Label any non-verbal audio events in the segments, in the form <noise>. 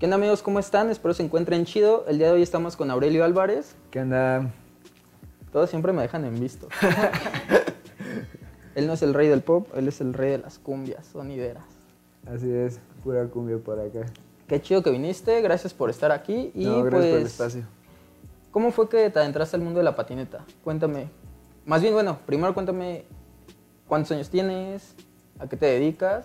¿Qué onda amigos? ¿Cómo están? Espero se encuentren chido. El día de hoy estamos con Aurelio Álvarez. ¿Qué onda? Todos siempre me dejan en visto. <laughs> él no es el rey del pop, él es el rey de las cumbias sonideras. Así es, pura cumbia por acá. Qué chido que viniste, gracias por estar aquí. Y no, gracias pues, por el espacio. ¿Cómo fue que te adentraste al mundo de la patineta? Cuéntame. Más bien, bueno, primero cuéntame cuántos años tienes, a qué te dedicas.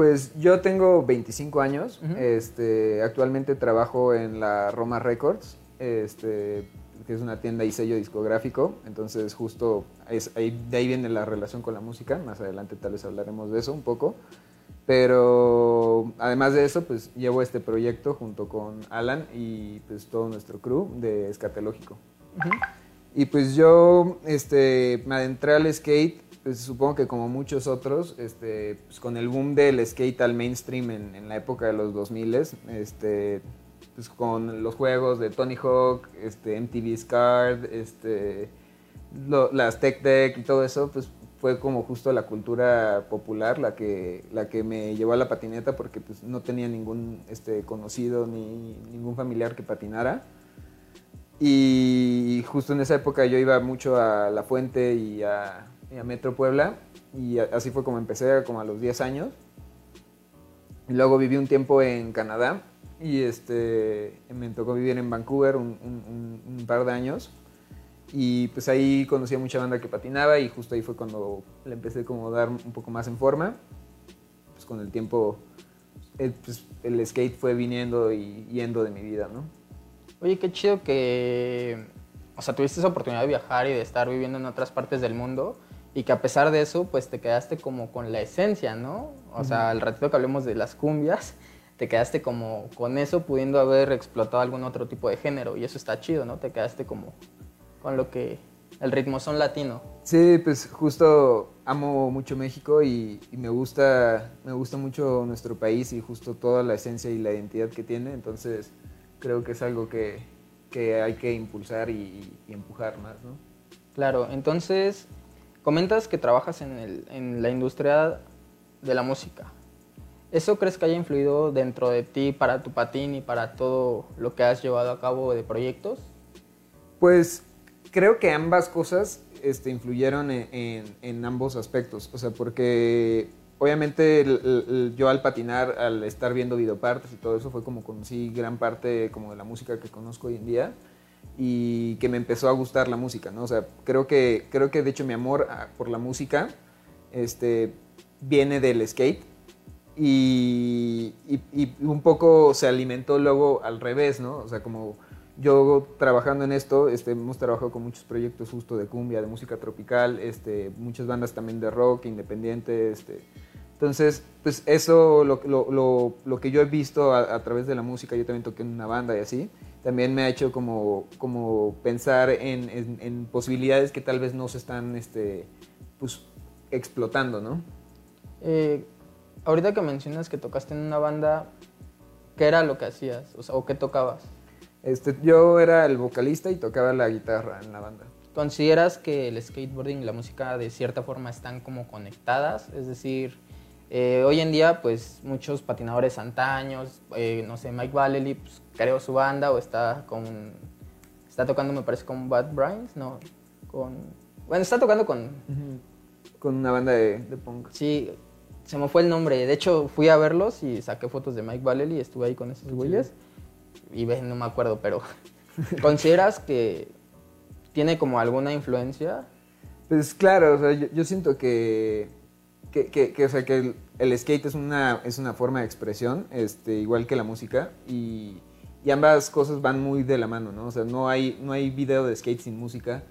Pues yo tengo 25 años. Este, actualmente trabajo en la Roma Records, este, que es una tienda y sello discográfico. Entonces justo es- ahí- de ahí viene la relación con la música. Más adelante tal vez hablaremos de eso un poco. Pero además de eso, pues llevo este proyecto junto con Alan y pues todo nuestro crew de Escatológico. Ujú. Y pues yo este, me adentré al skate, supongo que como muchos otros, este, pues con el boom del skate al mainstream en, la época de los 2000, este, pues con los juegos de Tony Hawk, este, MTV's este, las Tech Deck y todo eso, pues fue como justo la cultura popular la que, la que me llevó a la patineta porque pues no tenía ningún este, conocido ni ningún familiar que patinara. Y justo en esa época yo iba mucho a La Fuente y a, a Metro Puebla. Y así fue como empecé, como a los 10 años. Y luego viví un tiempo en Canadá. Y este, me tocó vivir en Vancouver un, un- un- un par de años. Y pues ahí conocí a mucha banda que patinaba y justo ahí fue cuando le empecé como a dar un poco más en forma. Pues con el tiempo el, pues, el skate fue viniendo y yendo de mi vida, ¿no? Oye, qué chido que, o sea, tuviste esa oportunidad de viajar y de estar viviendo en otras partes del mundo y que a pesar de eso, pues te quedaste como con la esencia, ¿no? O sea, al ratito que hablemos de las cumbias, <laughs> te quedaste como con eso pudiendo haber explotado algún otro tipo de género y eso está chido, ¿no? Te quedaste como con lo que el ritmo son latino. Sí, pues justo amo mucho México y, y me gusta me gusta mucho nuestro país y justo toda la esencia y la identidad que tiene, entonces creo que es algo que, que hay que impulsar y, y empujar más, ¿no? Claro, entonces comentas que trabajas en, el- en la industria de la música. ¿Eso crees que haya influido dentro de ti para tu patín y para todo lo que has llevado a cabo de proyectos? Pues creo que ambas cosas este, influyeron en, en- en ambos aspectos. O sea, porque obviamente el- el- yo al patinar, al estar viendo videopartes y todo eso, fue como conocí gran parte como de la música que conozco hoy en día y que me empezó a gustar la música, ¿no? O sea, creo que, creo que de hecho mi amor a- por la música este, viene del skate y, y- y un poco se alimentó luego al revés, ¿no? O sea, como yo trabajando en esto, este, hemos trabajado con muchos proyectos justo de cumbia, de música tropical, este, muchas bandas también de rock independiente, este, entonces, pues eso, lo, lo- lo- lo que yo he visto a, a través de la música, yo también toqué en una banda y así, también me ha hecho como, como pensar en, en- en posibilidades que tal vez no se están este, pues, explotando, ¿no? Eh, ahorita que mencionas que tocaste en una banda, ¿qué era lo que hacías? O sea, ¿o qué tocabas? Este, yo era el vocalista y tocaba la guitarra en la banda. ¿Consideras que el skateboarding y la música de cierta forma están como conectadas? Es decir, eh, hoy en día pues muchos patinadores antaños, eh, no sé, Mike Vallely pues, creó su banda o está con... Está tocando me parece con Bad Brains, no, con... Bueno, está tocando con... Con una banda de, de punk. Sí, se me fue el nombre. De hecho, fui a verlos y saqué fotos de Mike Vallely y estuve ahí con esos güeyes. Y ve, no me acuerdo, pero <laughs> ¿consideras que tiene como alguna influencia? Pues claro, o sea, yo, yo siento que, que, que- que, o sea, que el, el skate es una, es una forma de expresión, este, igual que la música, y, y ambas cosas van muy de la mano, ¿no? O sea, no hay, no hay video de skate sin música,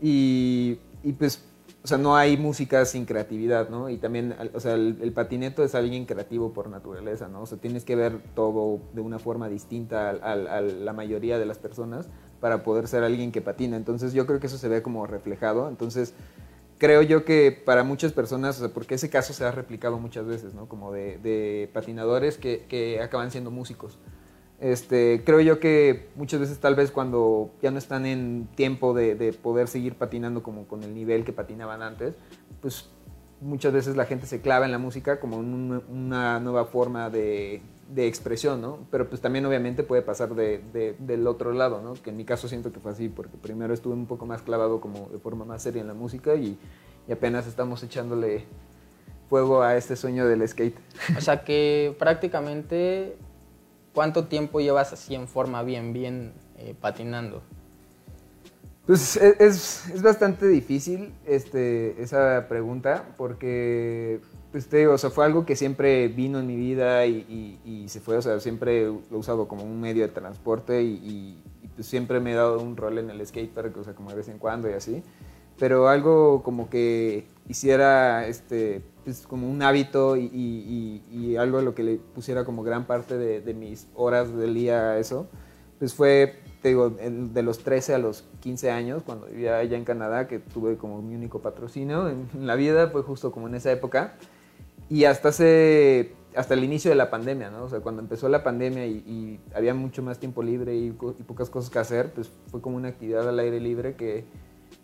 y, y pues, o sea, no hay música sin creatividad, ¿no? Y también, o sea, el, el patineto es alguien creativo por naturaleza, ¿no? O sea, tienes que ver todo de una forma distinta al- al- a la mayoría de las personas para poder ser alguien que patina. Entonces yo creo que eso se ve como reflejado. Entonces creo yo que para muchas personas, o sea, porque ese caso se ha replicado muchas veces, ¿no? Como de, patinadores que, que acaban siendo músicos. Este, creo yo que muchas veces tal vez cuando ya no están en tiempo de, de poder seguir patinando como con el nivel que patinaban antes, pues muchas veces la gente se clava en la música como un- una nueva forma de, de expresión, ¿no? Pero pues también obviamente puede pasar de, de- del otro lado, ¿no? Que en mi caso siento que fue así, porque primero estuve un poco más clavado como de forma más seria en la música y, y apenas estamos echándole fuego a este sueño del skate. <laughs> O sea que prácticamente, ¿cuánto tiempo llevas así en forma bien, bien eh, patinando? Pues e- es, es bastante difícil este, esa pregunta porque, pues te digo, o sea, fue algo que siempre vino en mi vida y, se fue, o sea, siempre lo he usado como un medio de transporte y, pues siempre me he dado un rol en el skatepark, o sea, como de vez en cuando y así. Pero algo como que hiciera, este, pues como un hábito y, algo a lo que le pusiera como gran parte de, de mis horas del día a eso, pues fue, te digo, de los 13 a los 15 años, cuando vivía allá en Canadá, que tuve como mi único patrocinio en la vida, fue justo como en esa época. Y hasta hace, hasta el inicio de la pandemia, ¿no? O sea, cuando empezó la pandemia y, había mucho más tiempo libre y, pocas cosas que hacer, pues fue como una actividad al aire libre que,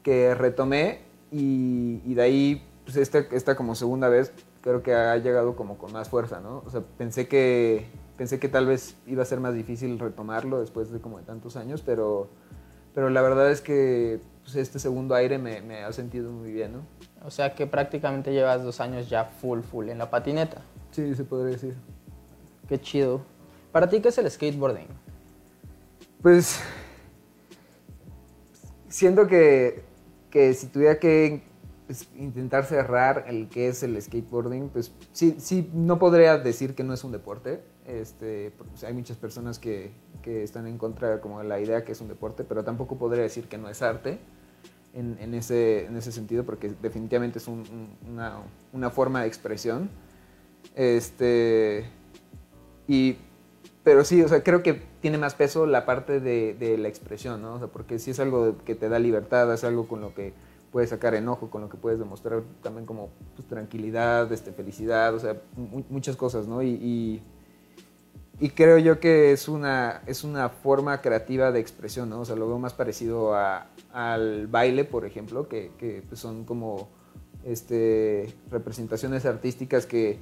que retomé y, de ahí, pues esta, esta como segunda vez, creo que ha llegado como con más fuerza, ¿no? O sea, pensé que, pensé que tal vez iba a ser más difícil retomarlo después de como tantos años, pero, pero la verdad es que pues, este segundo aire me, me ha sentido muy bien, ¿no? O sea que prácticamente llevas dos años ya full, full en la patineta. Sí, se podría decir. Qué chido. ¿Para ti qué es el skateboarding? Pues siento que, que si tuviera que pues, intentar cerrar el que es el skateboarding, pues sí, sí, no podría decir que no es un deporte. Este, pues, hay muchas personas que, que están en contra como de la idea que es un deporte, pero tampoco podría decir que no es arte en, en ese, en ese sentido, porque definitivamente es un- un- una, una forma de expresión. Este, y, pero sí, o sea, creo que tiene más peso la parte de, de la expresión, ¿no? O sea, porque sí es algo que te da libertad, es algo con lo que puedes sacar enojo, con lo que puedes demostrar también como pues, tranquilidad, este, felicidad, o sea, mu- muchas cosas, ¿no? Y, y, y creo yo que es una, es una forma creativa de expresión, ¿no? O sea, lo veo más parecido a- al baile, por ejemplo, que, que, pues, son como este, representaciones artísticas que,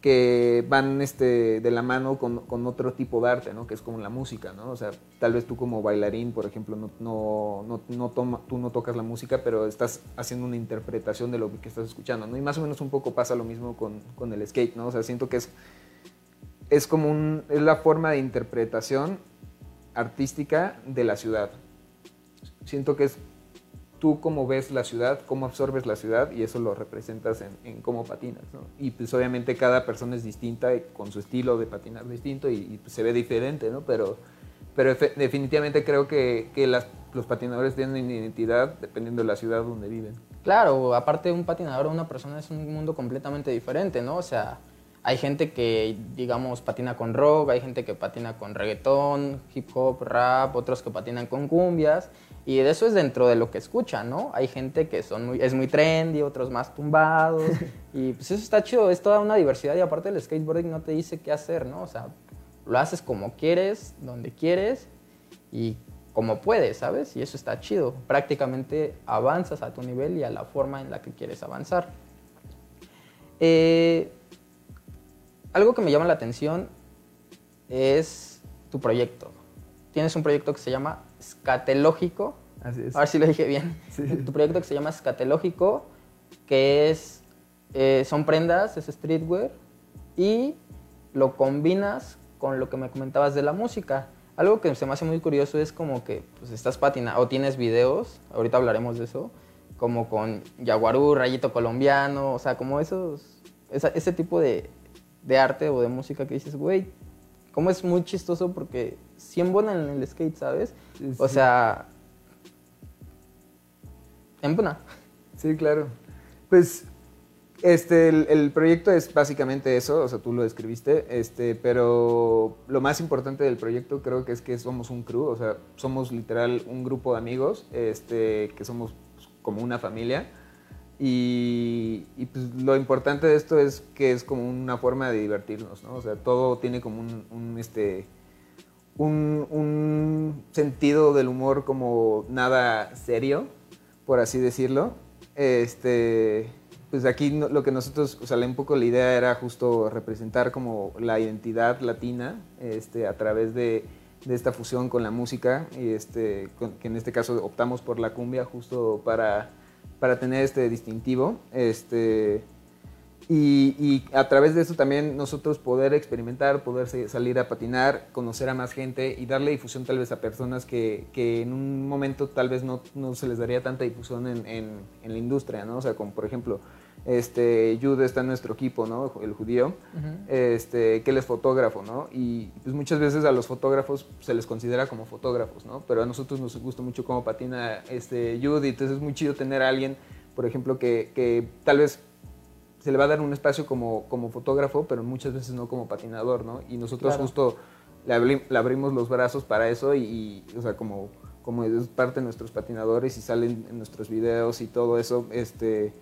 que van este, de la mano con, con otro tipo de arte, ¿no? Que es como la música, ¿no? O sea, tal vez tú como bailarín, por ejemplo, no, no, no, no toma- tú no tocas la música, pero estás haciendo una interpretación de lo que estás escuchando, ¿no? Y más o menos un poco pasa lo mismo con, con el skate, ¿no? O sea, siento que es, es como un, es la forma de interpretación artística de la ciudad. Siento que es tú cómo ves la ciudad, cómo absorbes la ciudad y eso lo representas en, en cómo patinas, ¿no? Y pues obviamente cada persona es distinta con su estilo de patinar distinto y, pues, se ve diferente, ¿no? Pero, pero definitivamente creo que, que los patinadores tienen identidad dependiendo de la ciudad donde viven. Claro, aparte un patinador una persona es un mundo completamente diferente, ¿no? O sea, hay gente que, digamos, patina con rock, hay gente que patina con reggaetón, hip hop, rap, otros que patinan con cumbias, y de eso es dentro de lo que escuchan, ¿no? Hay gente que son muy, es muy trendy, otros más tumbados, <laughs> y pues eso está chido, es toda una diversidad, y aparte el skateboarding no te dice qué hacer, ¿no? O sea, lo haces como quieres, donde quieres, y como puedes, ¿sabes? Y eso está chido. Prácticamente avanzas a tu nivel y a la forma en la que quieres avanzar. Eh, algo que me llama la atención es tu proyecto. Tienes un proyecto que se llama Scatelógico. Así es. A ver si lo dije bien. Sí. <laughs> Tu proyecto que se llama Scatelógico, que es, eh, son prendas, es streetwear, y lo combinas con lo que me comentabas de la música. Algo que se me hace muy curioso es como que pues, estás patinando, o tienes videos, ahorita hablaremos de eso, como con Yaguarú, Rayito Colombiano, o sea, como esos, esa- ese tipo de, de arte o de música que dices, güey, como es muy chistoso porque sí embonan en el skate, ¿sabes? Sí, O sea, embona. Sí, claro. Pues este, el, el proyecto es básicamente eso, o sea, tú lo describiste, este, pero lo más importante del proyecto creo que es que somos un crew, o sea, somos literal un grupo de amigos, este, que somos pues, como una familia. Y, pues lo importante de esto es que es como una forma de divertirnos, ¿no? O sea, todo tiene como un, este, un, un sentido del humor como nada serio, por así decirlo. Este, pues aquí lo que nosotros, o un poco la idea era justo representar como la identidad latina este, a través de, de esta fusión con la música, y este, que en este caso optamos por la cumbia justo para, para tener este distintivo. Este, y, a través de eso también nosotros poder experimentar, poder salir a patinar, conocer a más gente y darle difusión tal vez a personas que, que en un momento tal vez no, no, se les daría tanta difusión en, en, en, la industria, ¿no? O sea, como por ejemplo, este, Jude está en nuestro equipo, ¿no? El judío, este, que él es fotógrafo, ¿no? Y pues muchas veces a los fotógrafos se les considera como fotógrafos, ¿no? Pero a nosotros nos gusta mucho cómo patina este Jude y entonces es muy chido tener a alguien, por ejemplo, que, que tal vez se le va a dar un espacio como, como fotógrafo, pero muchas veces no como patinador, ¿no? Y nosotros justo le, abrimos los brazos para eso y, o sea, como, como es parte de nuestros patinadores y salen en nuestros videos y todo eso, este,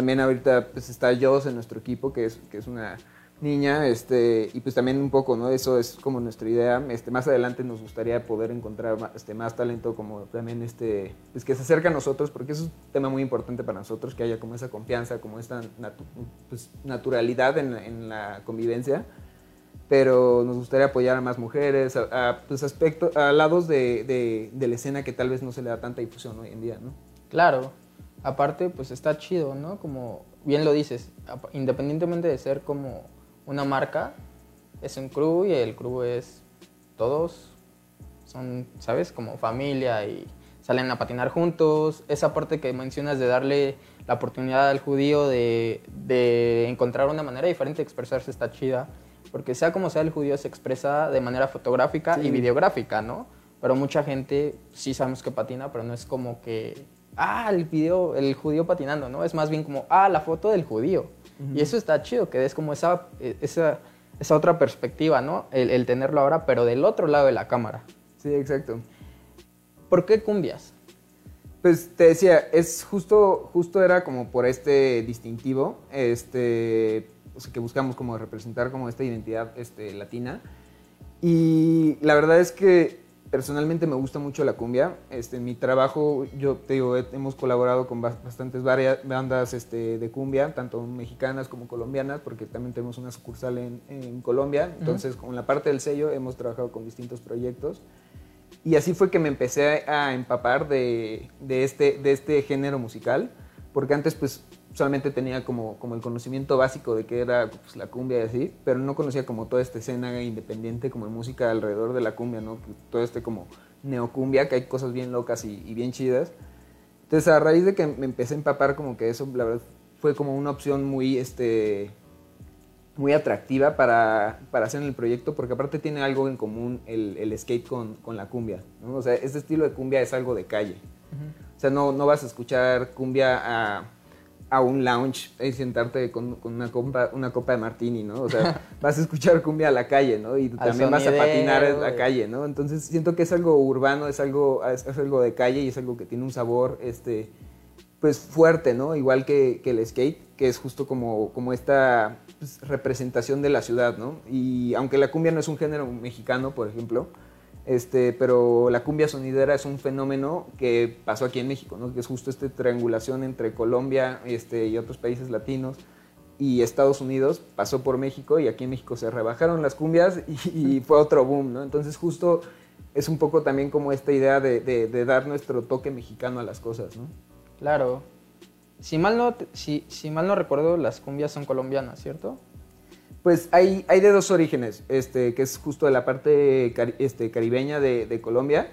también ahorita pues está Joss en nuestro equipo, que es, que es una niña, este, y pues también un poco, ¿no? Eso es como nuestra idea. Este, más adelante nos gustaría poder encontrar más, este, más talento como también, este, pues que se acerque a nosotros, porque eso es un tema muy importante para nosotros, que haya como esa confianza, como esta pues, naturalidad en, en, la convivencia. Pero nos gustaría apoyar a más mujeres, a, pues aspectos, a lados de, de, de, la escena que tal vez no se le da tanta difusión hoy en día, ¿no? Claro. Aparte, pues está chido, ¿no? Como bien lo dices, independientemente de ser como una marca es un crew y el crew es todos, son, ¿sabes? Como familia y salen a patinar juntos. Esa parte que mencionas de darle la oportunidad al judío de, de encontrar una manera diferente de expresarse está chida. Porque sea como sea, el judío se expresa de manera fotográfica y videográfica, ¿no? Pero mucha gente sí sabemos que patina, pero no es como que, ah, el video, el judío patinando, ¿no? Es más bien como, ah, la foto del judío. Y eso está chido, que es como esa, e, esa, esa otra perspectiva, ¿no? El, tenerlo ahora, pero del otro lado de la cámara. Sí, exacto. ¿Por qué cumbias? Pues te decía, es justo, justo era como por este distintivo, este, o sea, que buscamos como representar como esta identidad este, latina. Y la verdad es que personalmente me gusta mucho la cumbia. Este, en mi trabajo, yo te digo, hemos colaborado con bastantes varias bandas este, de cumbia, tanto mexicanas como colombianas, porque también tenemos una sucursal en, en Colombia. Entonces, con la parte del sello hemos trabajado con distintos proyectos. Y así fue que me empecé a empapar de, de, este, de este género musical, porque antes pues solamente tenía como, como el conocimiento básico de qué era pues, la cumbia y así, pero no conocía como toda esta escena independiente, como música alrededor de la cumbia, ¿no? Todo este como neocumbia, que hay cosas bien locas y, bien chidas. Entonces, a raíz de que me empecé a empapar, como que eso, la verdad, fue como una opción muy, este, muy atractiva para, para hacer en el proyecto, porque aparte tiene algo en común el, el skate con, con, la cumbia, ¿no? O sea, este estilo de cumbia es algo de calle. O sea, no, no vas a escuchar cumbia a a un lounge y sentarte con, una, copa, una copa de martini, ¿no? O sea, <laughs> vas a escuchar cumbia a la calle, ¿no? Y también vas a patinar a la calle, ¿no? Entonces siento que es algo urbano, es algo, es, algo de calle y es algo que tiene un sabor, este, pues fuerte, ¿no? Igual que, que el skate, que es justo como, como esta pues, representación de la ciudad, ¿no? Y aunque la cumbia no es un género mexicano, por ejemplo, este, pero la cumbia sonidera es un fenómeno que pasó aquí en México, ¿no? que es justo esta triangulación entre Colombia este, y otros países latinos y Estados Unidos, pasó por México y aquí en México se rebajaron las cumbias y, fue otro boom, ¿no? Entonces justo es un poco también como esta idea de, de, dar nuestro toque mexicano a las cosas, ¿no? Claro. Si mal no, si, si mal no recuerdo, las cumbias son colombianas, ¿cierto? Pues hay, hay de dos orígenes, este, que es justo de la parte este, caribeña de, Colombia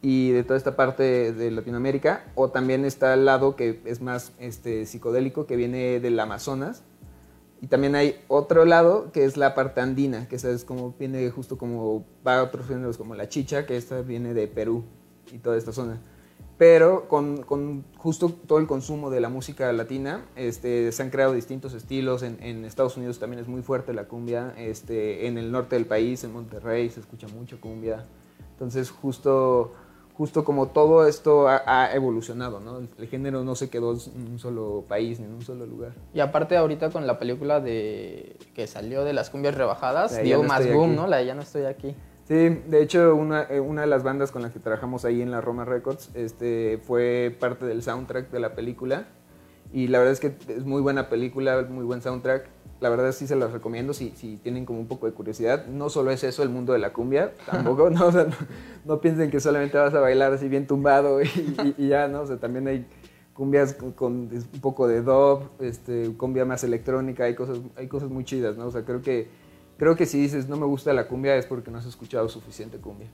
y de toda esta parte de Latinoamérica, o también está el lado que es más este, psicodélico, que viene del Amazonas, y también hay otro lado que es la parte andina, que es como viene justo como va a otros géneros como la chicha, que esta viene de Perú y toda esta zona pero con, con, justo todo el consumo de la música latina, este, se han creado distintos estilos. En, en, Estados Unidos también es muy fuerte la cumbia. Este, en el norte del país, en Monterrey, se escucha mucho cumbia. Entonces, justo, justo como todo esto ha, evolucionado, ¿no? El, género no se quedó en un solo país ni en un solo lugar. Y aparte, ahorita con la película de que salió de las cumbias rebajadas, dio más boom, ¿no? La de Ya no estoy aquí. Sí, de hecho, una, eh, una, de las bandas con las que trabajamos ahí en la Roma Records este, fue parte del soundtrack de la película. Y la verdad es que es muy buena película, muy buen soundtrack. La verdad sí se los recomiendo si, si tienen como un poco de curiosidad. No solo es eso el mundo de la cumbia, <laughs> tampoco, no, o sea, no, no piensen que solamente vas a bailar así bien tumbado y, y- y ya, ¿no? O sea, también hay cumbias con, con un poco de dub, este, cumbia más electrónica, hay cosas, hay cosas muy chidas, ¿no? O sea, creo que, creo que si dices no me gusta la cumbia es porque no has escuchado suficiente cumbia.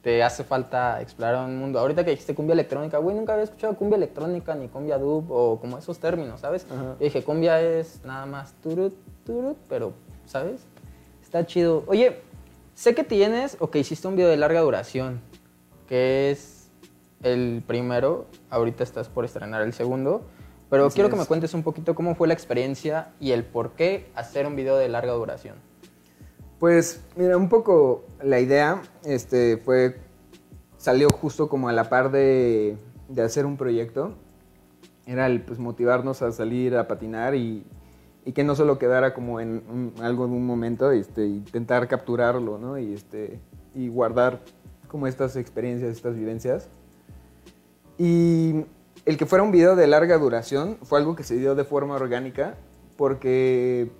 Te hace falta explorar un mundo. Ahorita que dijiste cumbia electrónica, güey, nunca había escuchado cumbia electrónica ni cumbia dub o como esos términos, ¿sabes? Ajá. Yo dije, cumbia es nada más turut, turut, pero, ¿sabes? Está chido. Oye, sé que tienes o que hiciste un video de larga duración, que es el primero, ahorita estás por estrenar el segundo, pero Así quiero que me cuentes un poquito cómo fue la experiencia y el por qué hacer un video de larga duración. Pues mira, un poco la idea este, fue, salió justo como a la par de, de hacer un proyecto. Era el pues, motivarnos a salir a patinar y, y que no solo quedara como en algo de un momento, este, intentar capturarlo ¿no? y, este, y guardar como estas experiencias, estas vivencias. Y el que fuera un video de larga duración fue algo que se dio de forma orgánica porque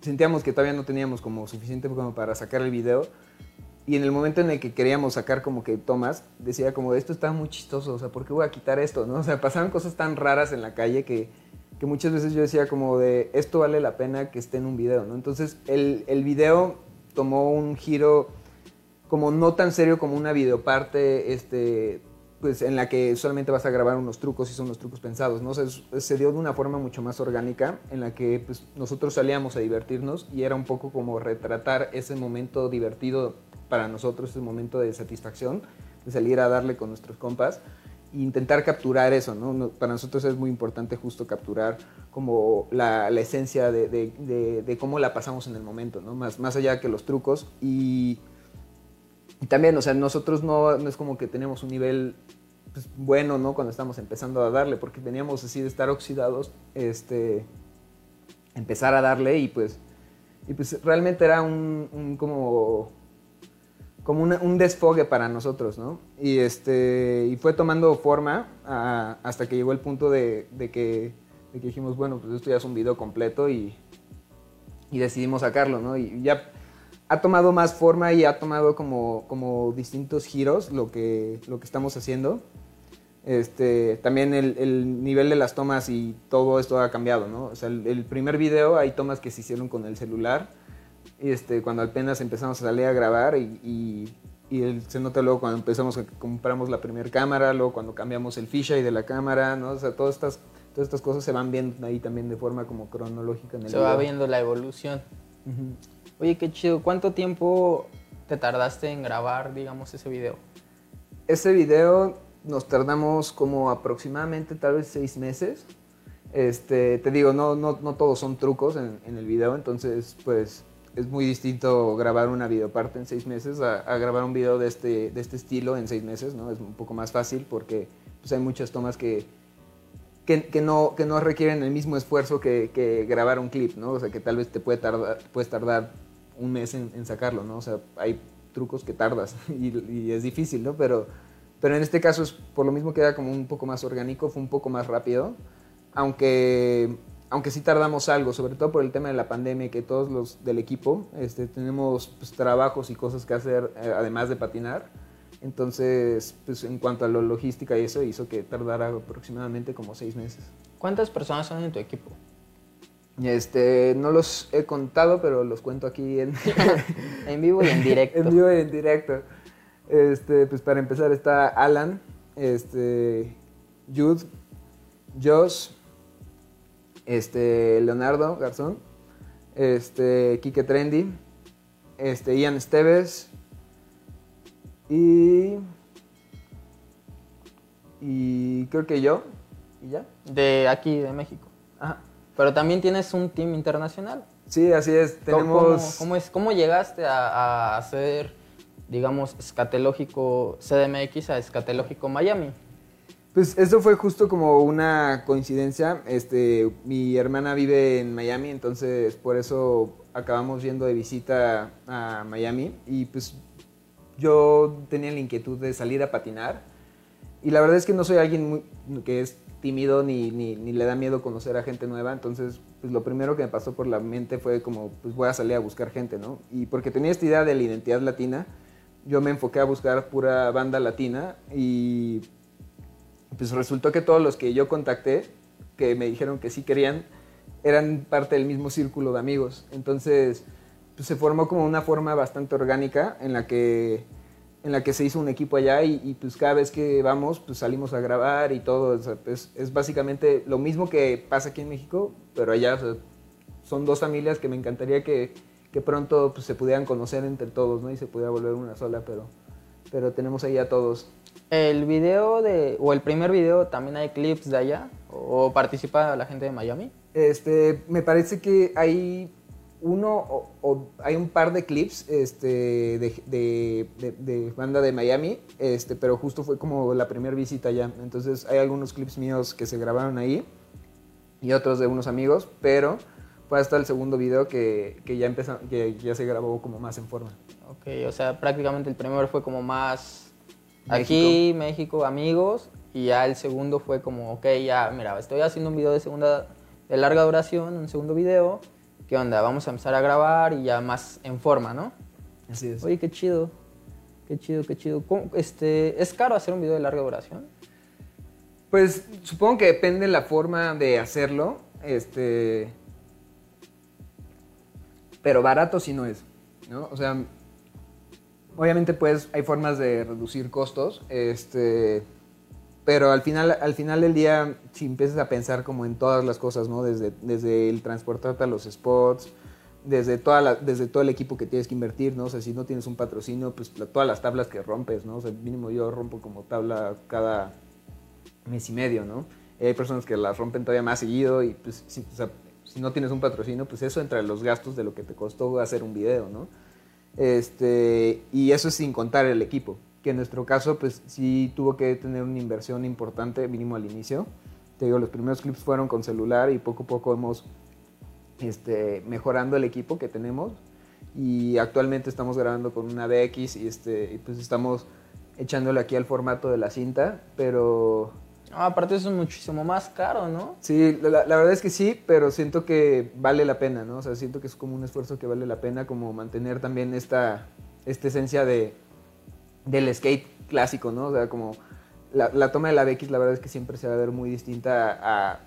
sentíamos que todavía no teníamos como suficiente para sacar el video y en el momento en el que queríamos sacar como que tomas, decía como esto está muy chistoso, o sea, ¿por qué voy a quitar esto? ¿no? <laughs> O sea, pasaban cosas tan raras en la calle que, que muchas veces yo decía como de esto vale la pena que esté en un video, ¿no? Entonces el, el video tomó un giro como no tan serio como una videoparte, este, pues en la que solamente vas a grabar unos trucos y son los trucos pensados, ¿no? Se dio de una forma mucho más orgánica en la que pues, nosotros salíamos a divertirnos y era un poco como retratar ese momento divertido para nosotros, ese momento de satisfacción, de salir a darle con nuestros compas e intentar capturar eso, ¿no? Para nosotros es muy importante justo capturar como la, esencia de, cómo la pasamos en el momento, ¿no? Más, más allá que los trucos. Y también, o sea, nosotros no, es como que teníamos un nivel pues, bueno, ¿no? Cuando estamos empezando a darle, porque veníamos así de estar oxidados, este, empezar a darle y pues, y pues realmente era un, como, como un desfogue para nosotros, ¿no? Y, este, y fue tomando forma hasta que llegó el punto de, de que, de que dijimos, bueno, pues esto ya es un video completo y, y decidimos sacarlo, ¿no? Y ya ha tomado más forma y ha tomado como, como distintos giros lo que, lo que estamos haciendo. Este, también el, el nivel de las tomas y todo esto ha cambiado, ¿no? O sea, el, el primer video hay tomas que se hicieron con el celular, este, cuando apenas empezamos a salir a grabar y, y- y el- se nota luego cuando empezamos a compramos la primera cámara, luego cuando cambiamos el fisheye de la cámara, ¿no? O sea, todas estas, todas estas cosas se van viendo ahí también de forma como cronológica en el Se va video. viendo la evolución. Ujú. Oye, qué chido. ¿Cuánto tiempo te tardaste en grabar, digamos, ese video? Ese video nos tardamos como aproximadamente tal vez seis meses. Este, te digo, no, no, no todos son trucos en, en el video, entonces pues es muy distinto grabar una videoparte en seis meses a, a grabar un video de este, de este estilo en seis meses, ¿no? Es un poco más fácil porque pues, hay muchas tomas que, que, que no, que no requieren el mismo esfuerzo que, que grabar un clip, ¿no? O sea, que tal vez te puede tardar, puedes tardar un mes en, sacarlo, ¿no? O sea, hay trucos que tardas <laughs> y, y es difícil, ¿no? Pero, pero en este caso, es, por lo mismo queda como un poco más orgánico, fue un poco más rápido, aunque, aunque sí tardamos algo, sobre todo por el tema de la pandemia, que todos los del equipo este, tenemos pues, trabajos y cosas que hacer eh, además de patinar. Entonces, pues en cuanto a la logística y eso, hizo que tardara aproximadamente como seis meses. ¿Cuántas personas son en tu equipo? Este, no los he contado, pero los cuento aquí en, <laughs> En vivo y en directo. en vivo y en directo. Este, pues para empezar está Alan, este, Jude, Josh, este, Leonardo Garzón, este, Quique Trendy, este, Ian Esteves y y creo que yo y ya. De aquí, de México. Ajá. Pero también tienes un team internacional. Sí, así es. ¿Cómo- Tenemos ¿Cómo, cómo es, ¿Cómo llegaste a, a hacer, digamos, escatelógico CDMX a escatelógico Miami? Pues eso fue justo como una coincidencia. Este, mi hermana vive en Miami, entonces por eso acabamos yendo de visita a Miami y pues yo tenía la inquietud de salir a patinar y la verdad es que no soy alguien muy- que es tímido ni, ni, le da miedo conocer a gente nueva, entonces pues lo primero que me pasó por la mente fue como, pues voy a salir a buscar gente, ¿no? Y porque tenía esta idea de la identidad latina, yo me enfoqué a buscar pura banda latina y pues resultó que todos los que yo contacté, que me dijeron que sí querían, eran parte del mismo círculo de amigos. Entonces, pues se formó como una forma bastante orgánica en la que en la que se hizo un equipo allá y, pues cada vez que vamos pues salimos a grabar y todo. es, básicamente lo mismo que pasa aquí en México, pero allá son dos familias que me encantaría que, que pronto pues, se pudieran conocer entre todos ¿no? y se pudiera volver una sola, pero, pero tenemos ahí a todos. El video de, o el primer video, también hay clips de allá, o participa la gente de Miami. Este, me parece que hay uno o, hay un par de clips este, de, banda de Miami, este, pero justo fue como la primera visita allá. Entonces hay algunos clips míos que se grabaron ahí y otros de unos amigos, pero fue hasta el segundo video que, ya empezó, que ya se grabó como más en forma. Ok, o sea, prácticamente el primero fue como más aquí, México, amigos, y ya el segundo fue como, ok, ya, mira, estoy haciendo un video de segunda, de larga duración, un segundo video ¿qué onda? Vamos a empezar a grabar y ya más en forma, ¿no? Así es. Oye, qué chido, qué chido, qué chido. Este, ¿Es caro hacer un video de larga duración? Pues supongo que depende la forma de hacerlo, este... Pero barato sí no es, ¿no? O sea, obviamente pues hay formas de reducir costos, este pero al final, al final del día, si empiezas a pensar como en todas las cosas, ¿no? Desde, desde el transportarte a los spots, desde, toda la, desde todo el equipo que tienes que invertir, ¿no? O sea, si no tienes un patrocinio, pues todas las tablas que rompes, ¿no? O sea, mínimo yo rompo como tabla cada mes y medio, ¿no? hay personas que las rompen todavía más seguido y pues si, o sea, si no tienes un patrocinio, pues eso entra en los gastos de lo que te costó hacer un video, ¿no? Este, y eso es sin contar el equipo que en nuestro caso pues sí tuvo que tener una inversión importante mínimo al inicio. Te digo, los primeros clips fueron con celular y poco a poco hemos este, mejorando el equipo que tenemos y actualmente estamos grabando con una DX y este, pues estamos echándole aquí al formato de la cinta, pero... Ah, aparte eso es muchísimo más caro, ¿no? Sí, la, la, verdad es que sí, pero siento que vale la pena, ¿no? O sea, siento que es como un esfuerzo que vale la pena, como mantener también esta, esta esencia de, del skate clásico, ¿no? O sea, como la, toma de la BX, la verdad es que siempre se va a ver muy distinta a,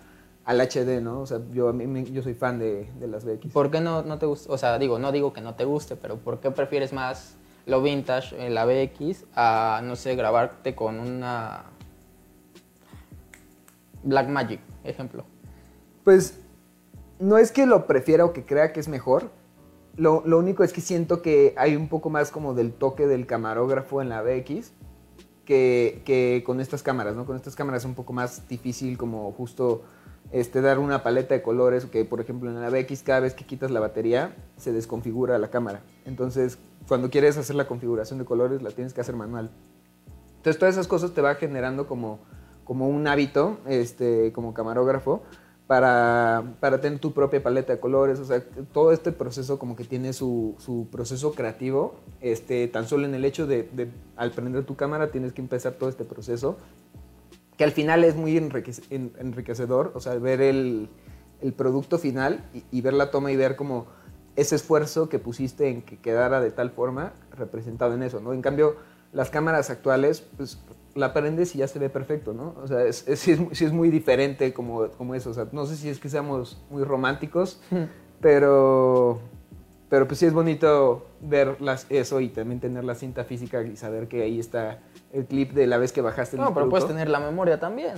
al HD, ¿no? O sea, yo, a mí, yo soy fan de, de, las BX. ¿Por qué no, no te gusta? O sea, digo, no digo que no te guste, pero ¿por qué prefieres más lo vintage, en la BX, a, no sé, grabarte con una Black Magic, ejemplo? Pues no es que lo prefiera o que crea que es mejor, lo, único es que siento que hay un poco más como del toque del camarógrafo en la BX que, con estas cámaras, ¿no? Con estas cámaras es un poco más difícil como justo este, dar una paleta de colores, que por ejemplo en la BX cada vez que quitas la batería se desconfigura la cámara. Entonces cuando quieres hacer la configuración de colores la tienes que hacer manual. Entonces todas esas cosas te va generando como, como un hábito este, como camarógrafo para, para, tener tu propia paleta de colores, o sea, todo este proceso como que tiene su, su proceso creativo, este, tan solo en el hecho de, al prender tu cámara tienes que empezar todo este proceso, que al final es muy enriquecedor, o sea, ver el, el producto final y, y, ver la toma y ver como ese esfuerzo que pusiste en que quedara de tal forma representado en eso, ¿no? En cambio, las cámaras actuales, pues la prendes y ya se ve perfecto, ¿no? O sea, es, es, es, muy diferente como, como eso. O sea, no sé si es que seamos muy románticos, pero, pero pues sí es bonito ver las, eso y también tener la cinta física y saber que ahí está el clip de la vez que bajaste el No, pero puedes tener la memoria también.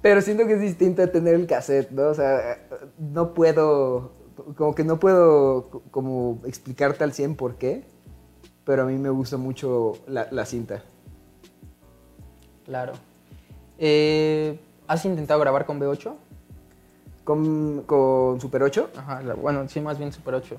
Pero siento que es distinto a tener el cassette, ¿no? O sea, no puedo, como que no puedo como explicarte al 100 por qué, pero a mí me gusta mucho la, la cinta. Claro. Eh, ¿Has intentado grabar con B8? ¿Con, con Super 8? Ajá, bueno, sí, más bien Super 8.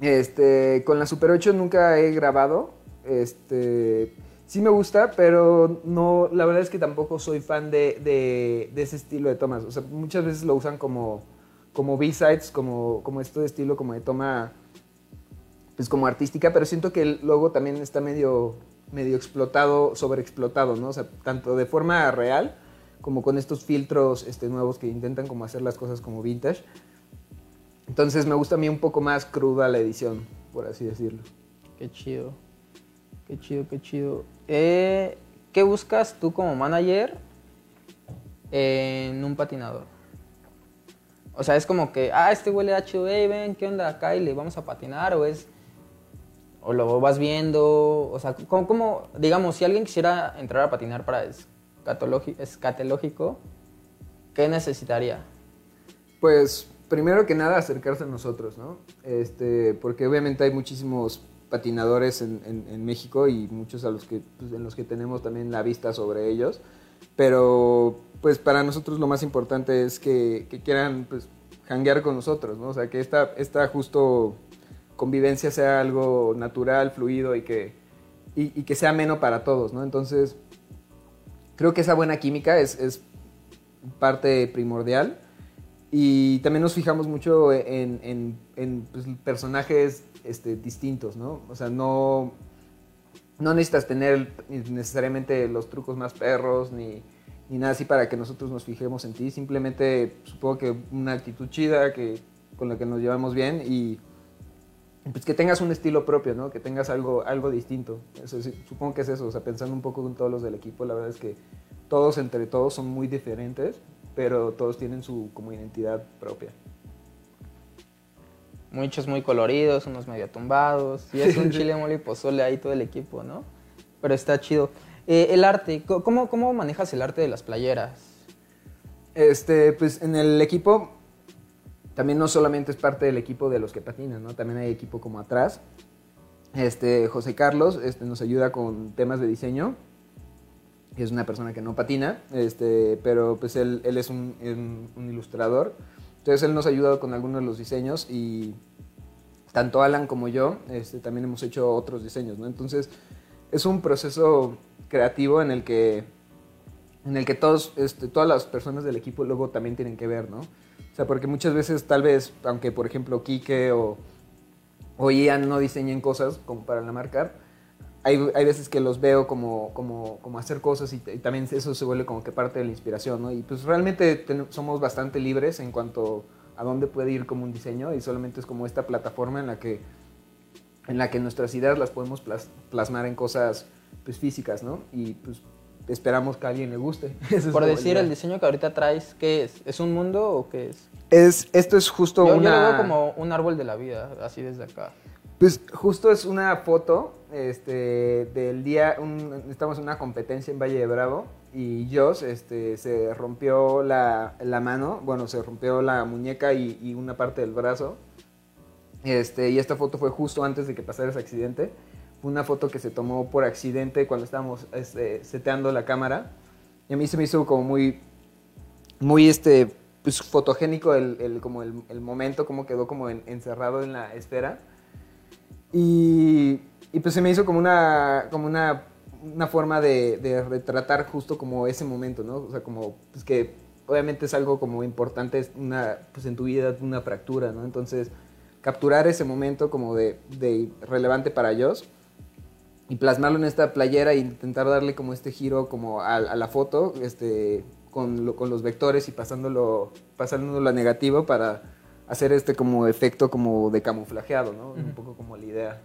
Este, con la Super 8 nunca he grabado. Este, sí me gusta, pero no, la verdad es que tampoco soy fan de, de, ese estilo de tomas. O sea, muchas veces lo usan como, como B-sides, como, como este estilo como de toma, pues como artística, pero siento que luego también está medio medio explotado, sobreexplotado, ¿no? O sea, tanto de forma real como con estos filtros este, nuevos que intentan como hacer las cosas como vintage. Entonces me gusta a mí un poco más cruda la edición, por así decirlo. Qué chido. Qué chido, qué chido. Eh, ¿Qué buscas tú como manager en un patinador? O sea, es como que, ah, este huele a chido, hey, ven, ¿qué onda acá? Y le vamos a patinar, o es. O lo vas viendo, o sea, como, digamos, si alguien quisiera entrar a patinar para escatológico, ¿qué necesitaría? Pues, primero que nada, acercarse a nosotros, ¿no? Este, porque obviamente hay muchísimos patinadores en, México y muchos a los que, pues, en los que tenemos también la vista sobre ellos. Pero pues para nosotros lo más importante es que, quieran pues hanguear con nosotros, ¿no? O sea, que esta, esta justo convivencia sea algo natural, fluido y que, y, que sea ameno para todos, ¿no? Entonces, creo que esa buena química es, parte primordial. Y también nos fijamos mucho en, en, en pues, personajes este, distintos, ¿no? O sea, no, no necesitas tener necesariamente los trucos más perros ni, ni, nada así para que nosotros nos fijemos en ti. Simplemente supongo que una actitud chida que, con la que nos llevamos bien y pues que tengas un estilo propio, ¿no? Que tengas algo, algo distinto. Eso, supongo que es eso. O sea, pensando un poco en todos los del equipo, la verdad es que todos entre todos son muy diferentes, pero todos tienen su como identidad propia muchos muy coloridos, unos medio tumbados, y es un <laughs> chile mole y pozole ahí todo el equipo, ¿no? Pero está chido. Eh, el arte, ¿cómo, ¿cómo manejas el arte de las playeras? Este, pues en el equipo también no solamente es parte del equipo de los que patinan, ¿no? También hay equipo como atrás. Este, José Carlos este, nos ayuda con temas de diseño. Es una persona que no patina, este, pero pues él, él es un, ilustrador. Entonces él nos ha ayudado con algunos de los diseños y tanto Alan como yo este, también hemos hecho otros diseños, ¿no? Entonces es un proceso creativo en el que, en el que todos, este, todas las personas del equipo luego también tienen que ver, ¿no? Porque muchas veces tal vez, aunque por ejemplo Quique o, o Ian no diseñen cosas como para la marca, hay, hay, veces que los veo como, como, como hacer cosas y, también eso se vuelve como que parte de la inspiración, ¿no? Y pues realmente somos bastante libres en cuanto a dónde puede ir como un diseño y solamente es como esta plataforma en la que, en la que nuestras ideas las podemos plasmar en cosas pues, físicas, ¿no? Y pues esperamos que a alguien le guste. <laughs> Por decir, el diseño que ahorita traes, ¿qué es? ¿Es un mundo o qué es? es esto es justo una... Yo lo veo como un árbol de la vida, así desde acá. Pues justo es una foto este, del día, estamos en una competencia en Valle de Bravo y Joss este, se rompió la, mano, bueno, se rompió la muñeca y, una parte del brazo. Este, y esta foto fue justo antes de que pasara ese accidente. Una foto que se tomó por accidente cuando estábamos este, seteando la cámara. Y a mí se me hizo como muy, muy este, pues, fotogénico el, como el, momento, como quedó como encerrado en la esfera. Y, y, pues se me hizo como una, como una, una forma de, de, retratar justo como ese momento, ¿no? O sea, como pues que obviamente es algo como importante una, pues en tu vida una fractura, ¿no? Entonces, capturar ese momento como de, de relevante para ellos y plasmarlo en esta playera e intentar darle como este giro como a, a la foto, este, con, lo, con los vectores y pasándolo, pasándolo a negativo para hacer este como efecto como de camuflajeado, ¿no? Un poco como la idea.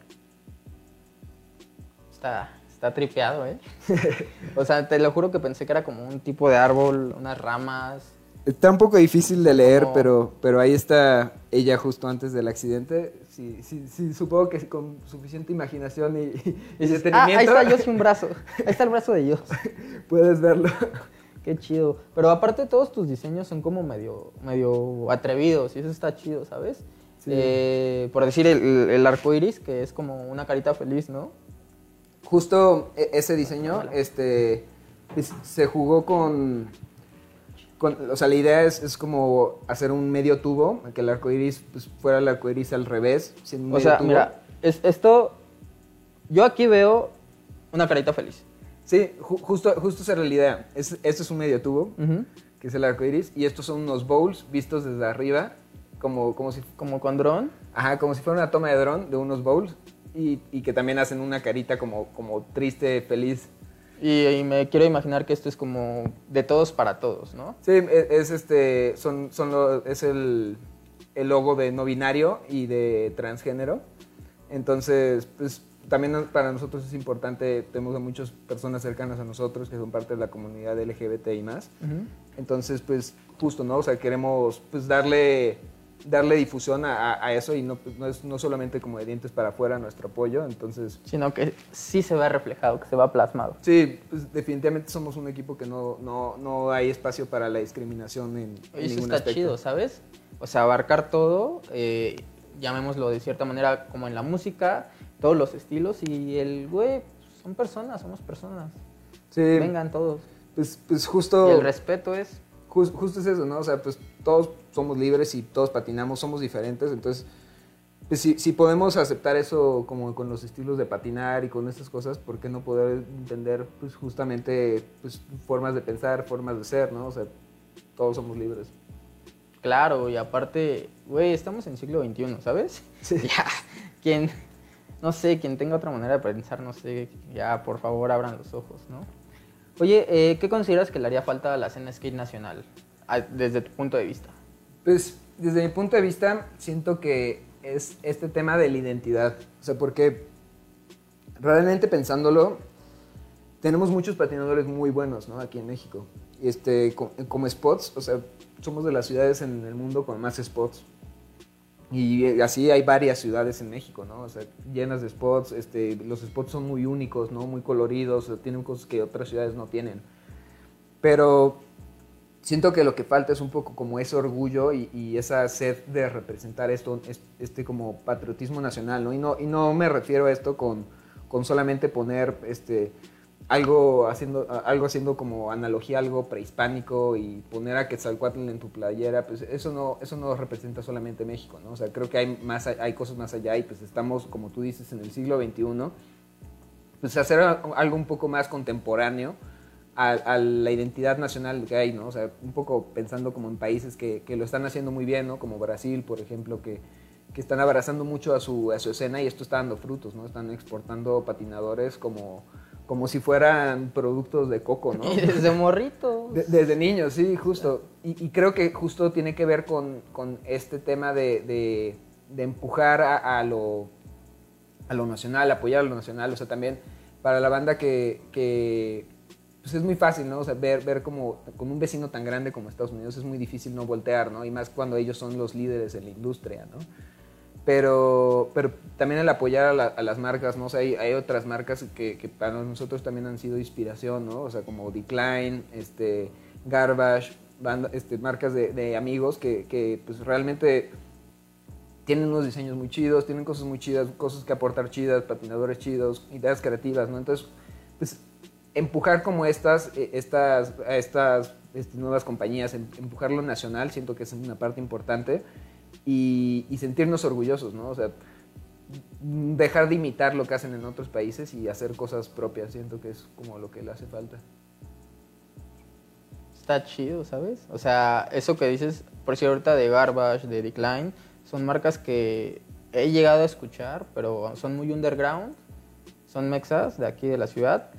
Está, está tripeado, ¿eh? <laughs> o sea, te lo juro que pensé que era como un tipo de árbol, unas ramas. Está un poco difícil de leer, pero, pero ahí está ella justo antes del accidente. Sí, sí, sí, supongo que con suficiente imaginación y, y detenimiento. Ah, ahí está yo un brazo. Ahí está el brazo de Dios. <laughs> Puedes verlo. Qué chido. Pero aparte todos tus diseños son como medio, medio atrevidos y eso está chido, ¿sabes? Eh, por decir el, el, arco iris, que es como una carita feliz, ¿no? Justo e, ese diseño, este, se jugó con, o sea, la idea es, como hacer un medio tubo, que el arco iris pues, fuera el arco iris al revés. o sea, mira, esto, yo aquí veo una carita feliz. Sí, justo, justo esa era la idea. Es, esto es un medio tubo, que es el arco iris, y estos son unos bowls vistos desde arriba, como, como si... Como con dron. Ajá, como si fuera una toma de dron de unos bowls, y, y, que también hacen una carita como, como triste, feliz. Y, me quiero imaginar que esto es como de todos para todos, ¿no? Sí, e, es, este, son, son es el, el logo de no binario y de transgénero. Entonces, pues también para nosotros es importante, tenemos a muchas personas cercanas a nosotros que son parte de la comunidad LGBT y más. Entonces, pues justo, ¿no? O sea, queremos pues darle, darle difusión a, eso y no, pues, no es no solamente como de dientes para afuera nuestro apoyo, entonces... Sino que sí se ve reflejado, que se va plasmado. Sí, pues definitivamente somos un equipo que no, no, no hay espacio para la discriminación en, Oye, eso está chido, ¿sabes? O sea, abarcar todo, eh, llamémoslo de cierta manera como en la música, todos los estilos y el güey, son personas, somos personas. Sí. Vengan todos. Pues, pues justo... Y el respeto es... justo es eso, ¿no? O sea, pues todos somos libres y todos patinamos, somos diferentes, entonces... Pues si, si podemos aceptar eso como con los estilos de patinar y con estas cosas, ¿por qué no poder entender pues justamente pues, formas de pensar, formas de ser, ¿no? O sea, todos somos libres. Claro, y aparte, güey, estamos en siglo XXI, ¿sabes? Sí. <laughs> Ya, ¿quién, no sé, quien tenga otra manera de pensar, no sé, ya por favor abran los ojos, ¿no? Oye, eh, ¿qué consideras que le haría falta a la escena skate nacional desde tu punto de vista? Pues desde mi punto de vista siento que es este tema de la identidad, o sea, porque realmente pensándolo, tenemos muchos patinadores muy buenos, ¿no? Aquí en México. Y este, como spots, o sea, somos de las ciudades en el mundo con más spots. Y así hay varias ciudades en México, ¿no? O sea, llenas de spots, este, los spots son muy únicos, ¿no? Muy coloridos, tienen cosas que otras ciudades no tienen. Pero siento que lo que falta es un poco como ese orgullo y, esa sed de representar esto, este como patriotismo nacional, ¿no? Y no, y no me refiero a esto con, con solamente poner, este, algo haciendo, algo haciendo como analogía algo prehispánico y poner a Quetzalcoatl en tu playera, pues eso no, eso no representa solamente México, ¿no? O sea, creo que hay, más, hay cosas más allá y pues estamos, como tú dices, en el siglo XXI, pues hacer algo un poco más contemporáneo a, la identidad nacional que hay, ¿no? O sea, un poco pensando como en países que, que lo están haciendo muy bien, ¿no? Como Brasil, por ejemplo, que, que están abrazando mucho a su, a su escena y esto está dando frutos, ¿no? Están exportando patinadores como como si fueran productos de coco, ¿no? <laughs> Y desde morrito. desde niños, sí, justo. Y, creo que justo tiene que ver con, este tema de, empujar a, lo, a lo nacional, apoyar a lo nacional. O sea, también para la banda que, pues es muy fácil, ¿no? O sea, ver, ver como con un vecino tan grande como Estados Unidos es muy difícil no voltear, ¿no? Y más cuando ellos son los líderes en la industria, ¿no? Pero, pero también el apoyar a, las marcas, ¿no? O hay, hay otras marcas que, para nosotros también han sido inspiración, ¿no? O sea, como Decline, este, Garbage, este, marcas de, amigos que, que, pues realmente tienen unos diseños muy chidos, tienen cosas muy chidas, cosas que aportar chidas, patinadores chidos, ideas creativas, ¿no? Entonces, pues empujar como estas, eh, estas, estas este, nuevas compañías, em, empujar lo nacional, siento que es una parte importante y, sentirnos orgullosos, ¿no? O sea, dejar de imitar lo que hacen en otros países y hacer cosas propias, siento que es como lo que le hace falta. Está chido, ¿sabes? O sea, eso que dices, por cierto, ahorita de Garbage, de Decline, son marcas que he llegado a escuchar, pero son muy underground, son mexas de aquí de la ciudad.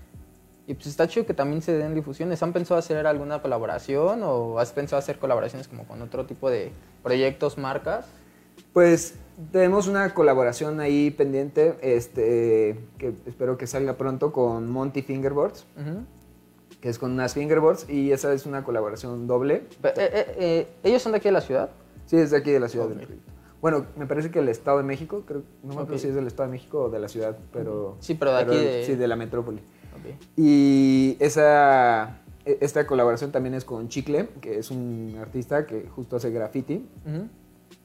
Y pues está chido que también se den difusiones. ¿Han pensado hacer alguna colaboración o has pensado hacer colaboraciones como con otro tipo de proyectos, marcas? Pues tenemos una colaboración ahí pendiente, este, que espero que salga pronto con Monty Fingerboards, que es con unas fingerboards, y esa es una colaboración doble. Eh, eh, eh, ¿Ellos son de aquí de la ciudad? Sí, es de aquí de la ciudad Bueno, me parece que el Estado de México, creo, no me acuerdo si es del Estado de México o de la ciudad, pero... Sí, pero de aquí de... Sí, de la metrópoli. Y esa, e, esta colaboración también es con Chicle, que es un artista que justo hace graffiti.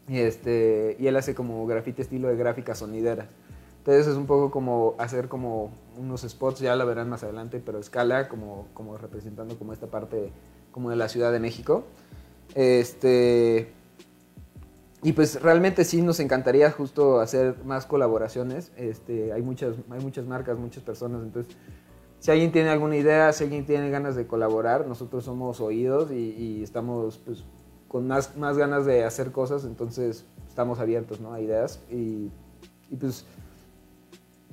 y, este, y él hace como graffiti estilo de gráfica sonidera. Entonces es un poco como hacer como unos spots, ya la verán más adelante, pero escala, como, como representando como esta parte como de la Ciudad de México. Este, y pues realmente sí nos encantaría justo hacer más colaboraciones. Este, hay, muchas, hay muchas marcas, muchas personas, entonces si alguien tiene alguna idea, si alguien tiene ganas de colaborar, nosotros somos oídos y, estamos pues, con más, más ganas de hacer cosas, entonces estamos abiertos ¿no? a ideas y, pues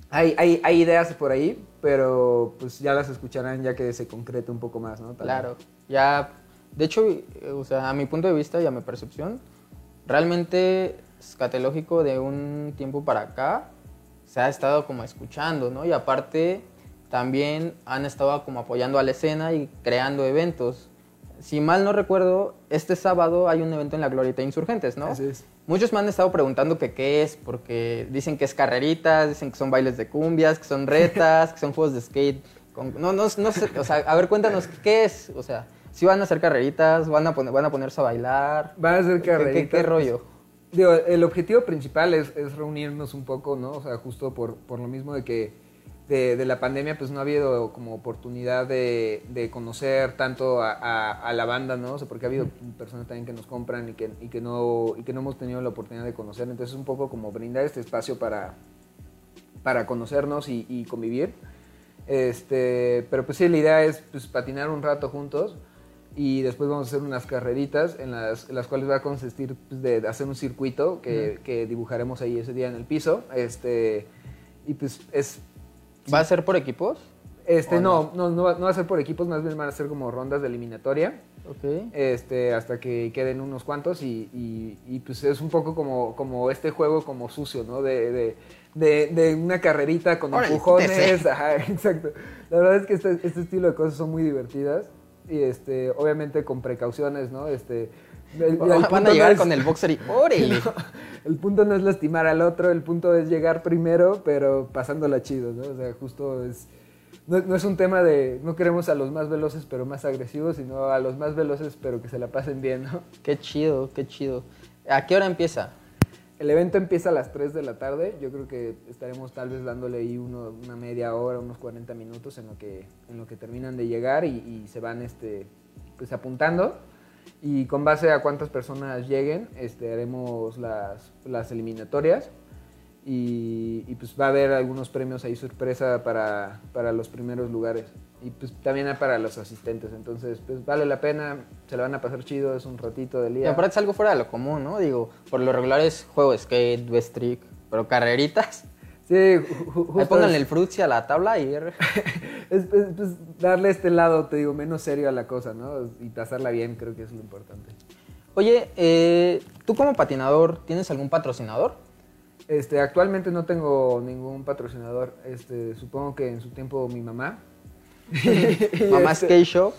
Hay, hay, ideas por ahí, pero pues ya las escucharán ya que se concrete un poco más, ¿no? Claro, ya, de hecho, o sea, a mi punto de vista y a mi percepción, realmente escatológico de un tiempo para acá se ha estado como escuchando, ¿no? Y aparte también han estado como apoyando a la escena y creando eventos. Si mal no recuerdo, este sábado hay un evento en la Glorieta Insurgentes, ¿no? Así es. Muchos me han estado preguntando que qué es, porque dicen que es carreritas, dicen que son bailes de cumbias, que son retas, <laughs> que son juegos de skate. con- no, no, no sé, o sea, a ver, cuéntanos, ¿qué es? O sea, si van a hacer carreritas, van a, poner, van a ponerse a bailar. Van a ser ¿Qué- qué- carreritas. ¿Qué, rollo? Digo, el objetivo principal es, es reunirnos un poco, ¿no? O sea, justo por, por lo mismo de que de, de la pandemia pues no ha habido como oportunidad de, de conocer tanto a, a- a la banda, ¿no? O sea, porque ha habido personas también que nos compran y que, y que, no, y que no hemos tenido la oportunidad de conocer. Entonces es un poco como brindar este espacio para, para conocernos y, y convivir. Este, pero pues sí, la idea es pues, patinar un rato juntos y después vamos a hacer unas carreritas en las, en las cuales va a consistir pues, de, de hacer un circuito que, que dibujaremos ahí ese día en el piso. Este, y pues es... ¿Va a ser por equipos? Este, ¿O no, no, no, va, no va a ser por equipos, más bien van a ser como rondas de eliminatoria Ok. este, hasta que queden unos cuantos y, y- y, pues es un poco como, como este juego como sucio, ¿no? De, de, de- de una carrerita con Órale, empujones, <laughs> ajá, exacto. La verdad es que este, este estilo de cosas son muy divertidas y este, obviamente con precauciones, ¿no? Este, el- el Van punto a no llegar es- con el boxer y ¡órale! <laughs> el punto no es lastimar al otro, el punto es llegar primero, pero pasándola chido, ¿no? O sea, justo es... No, no es un tema de no queremos a los más veloces pero más agresivos, sino a los más veloces pero que se la pasen bien, ¿no? <laughs> Qué chido, qué chido. ¿A qué hora empieza? El evento empieza a las 3 de la tarde. Yo creo que estaremos tal vez dándole ahí uno- una media hora, unos 40 minutos en lo que, en lo que terminan de llegar y, y se van este, pues, apuntando. Y con base a cuántas personas lleguen, este, haremos las, las eliminatorias. Y, y, pues va a haber algunos premios ahí sorpresa para, para los primeros lugares. Y pues también para los asistentes. Entonces, pues vale la pena, se la van a pasar chido, es un ratito del Y día. aparte es algo fuera de lo común, ¿no? Digo, por lo regular es juego de skate, trick, pero carreritas. Sí, ju- ju- Ahí justo pónganle es- el frutzi a la tabla y... <laughs> es, es, pues, darle este lado, te digo, menos serio a la cosa, ¿no? Y pasarla bien, creo que es lo importante. Oye, eh, tú como patinador, ¿tienes algún patrocinador? Este, actualmente no tengo ningún patrocinador. Este, supongo que en su tiempo mi mamá. <laughs> Mamá Este, Skate Shop.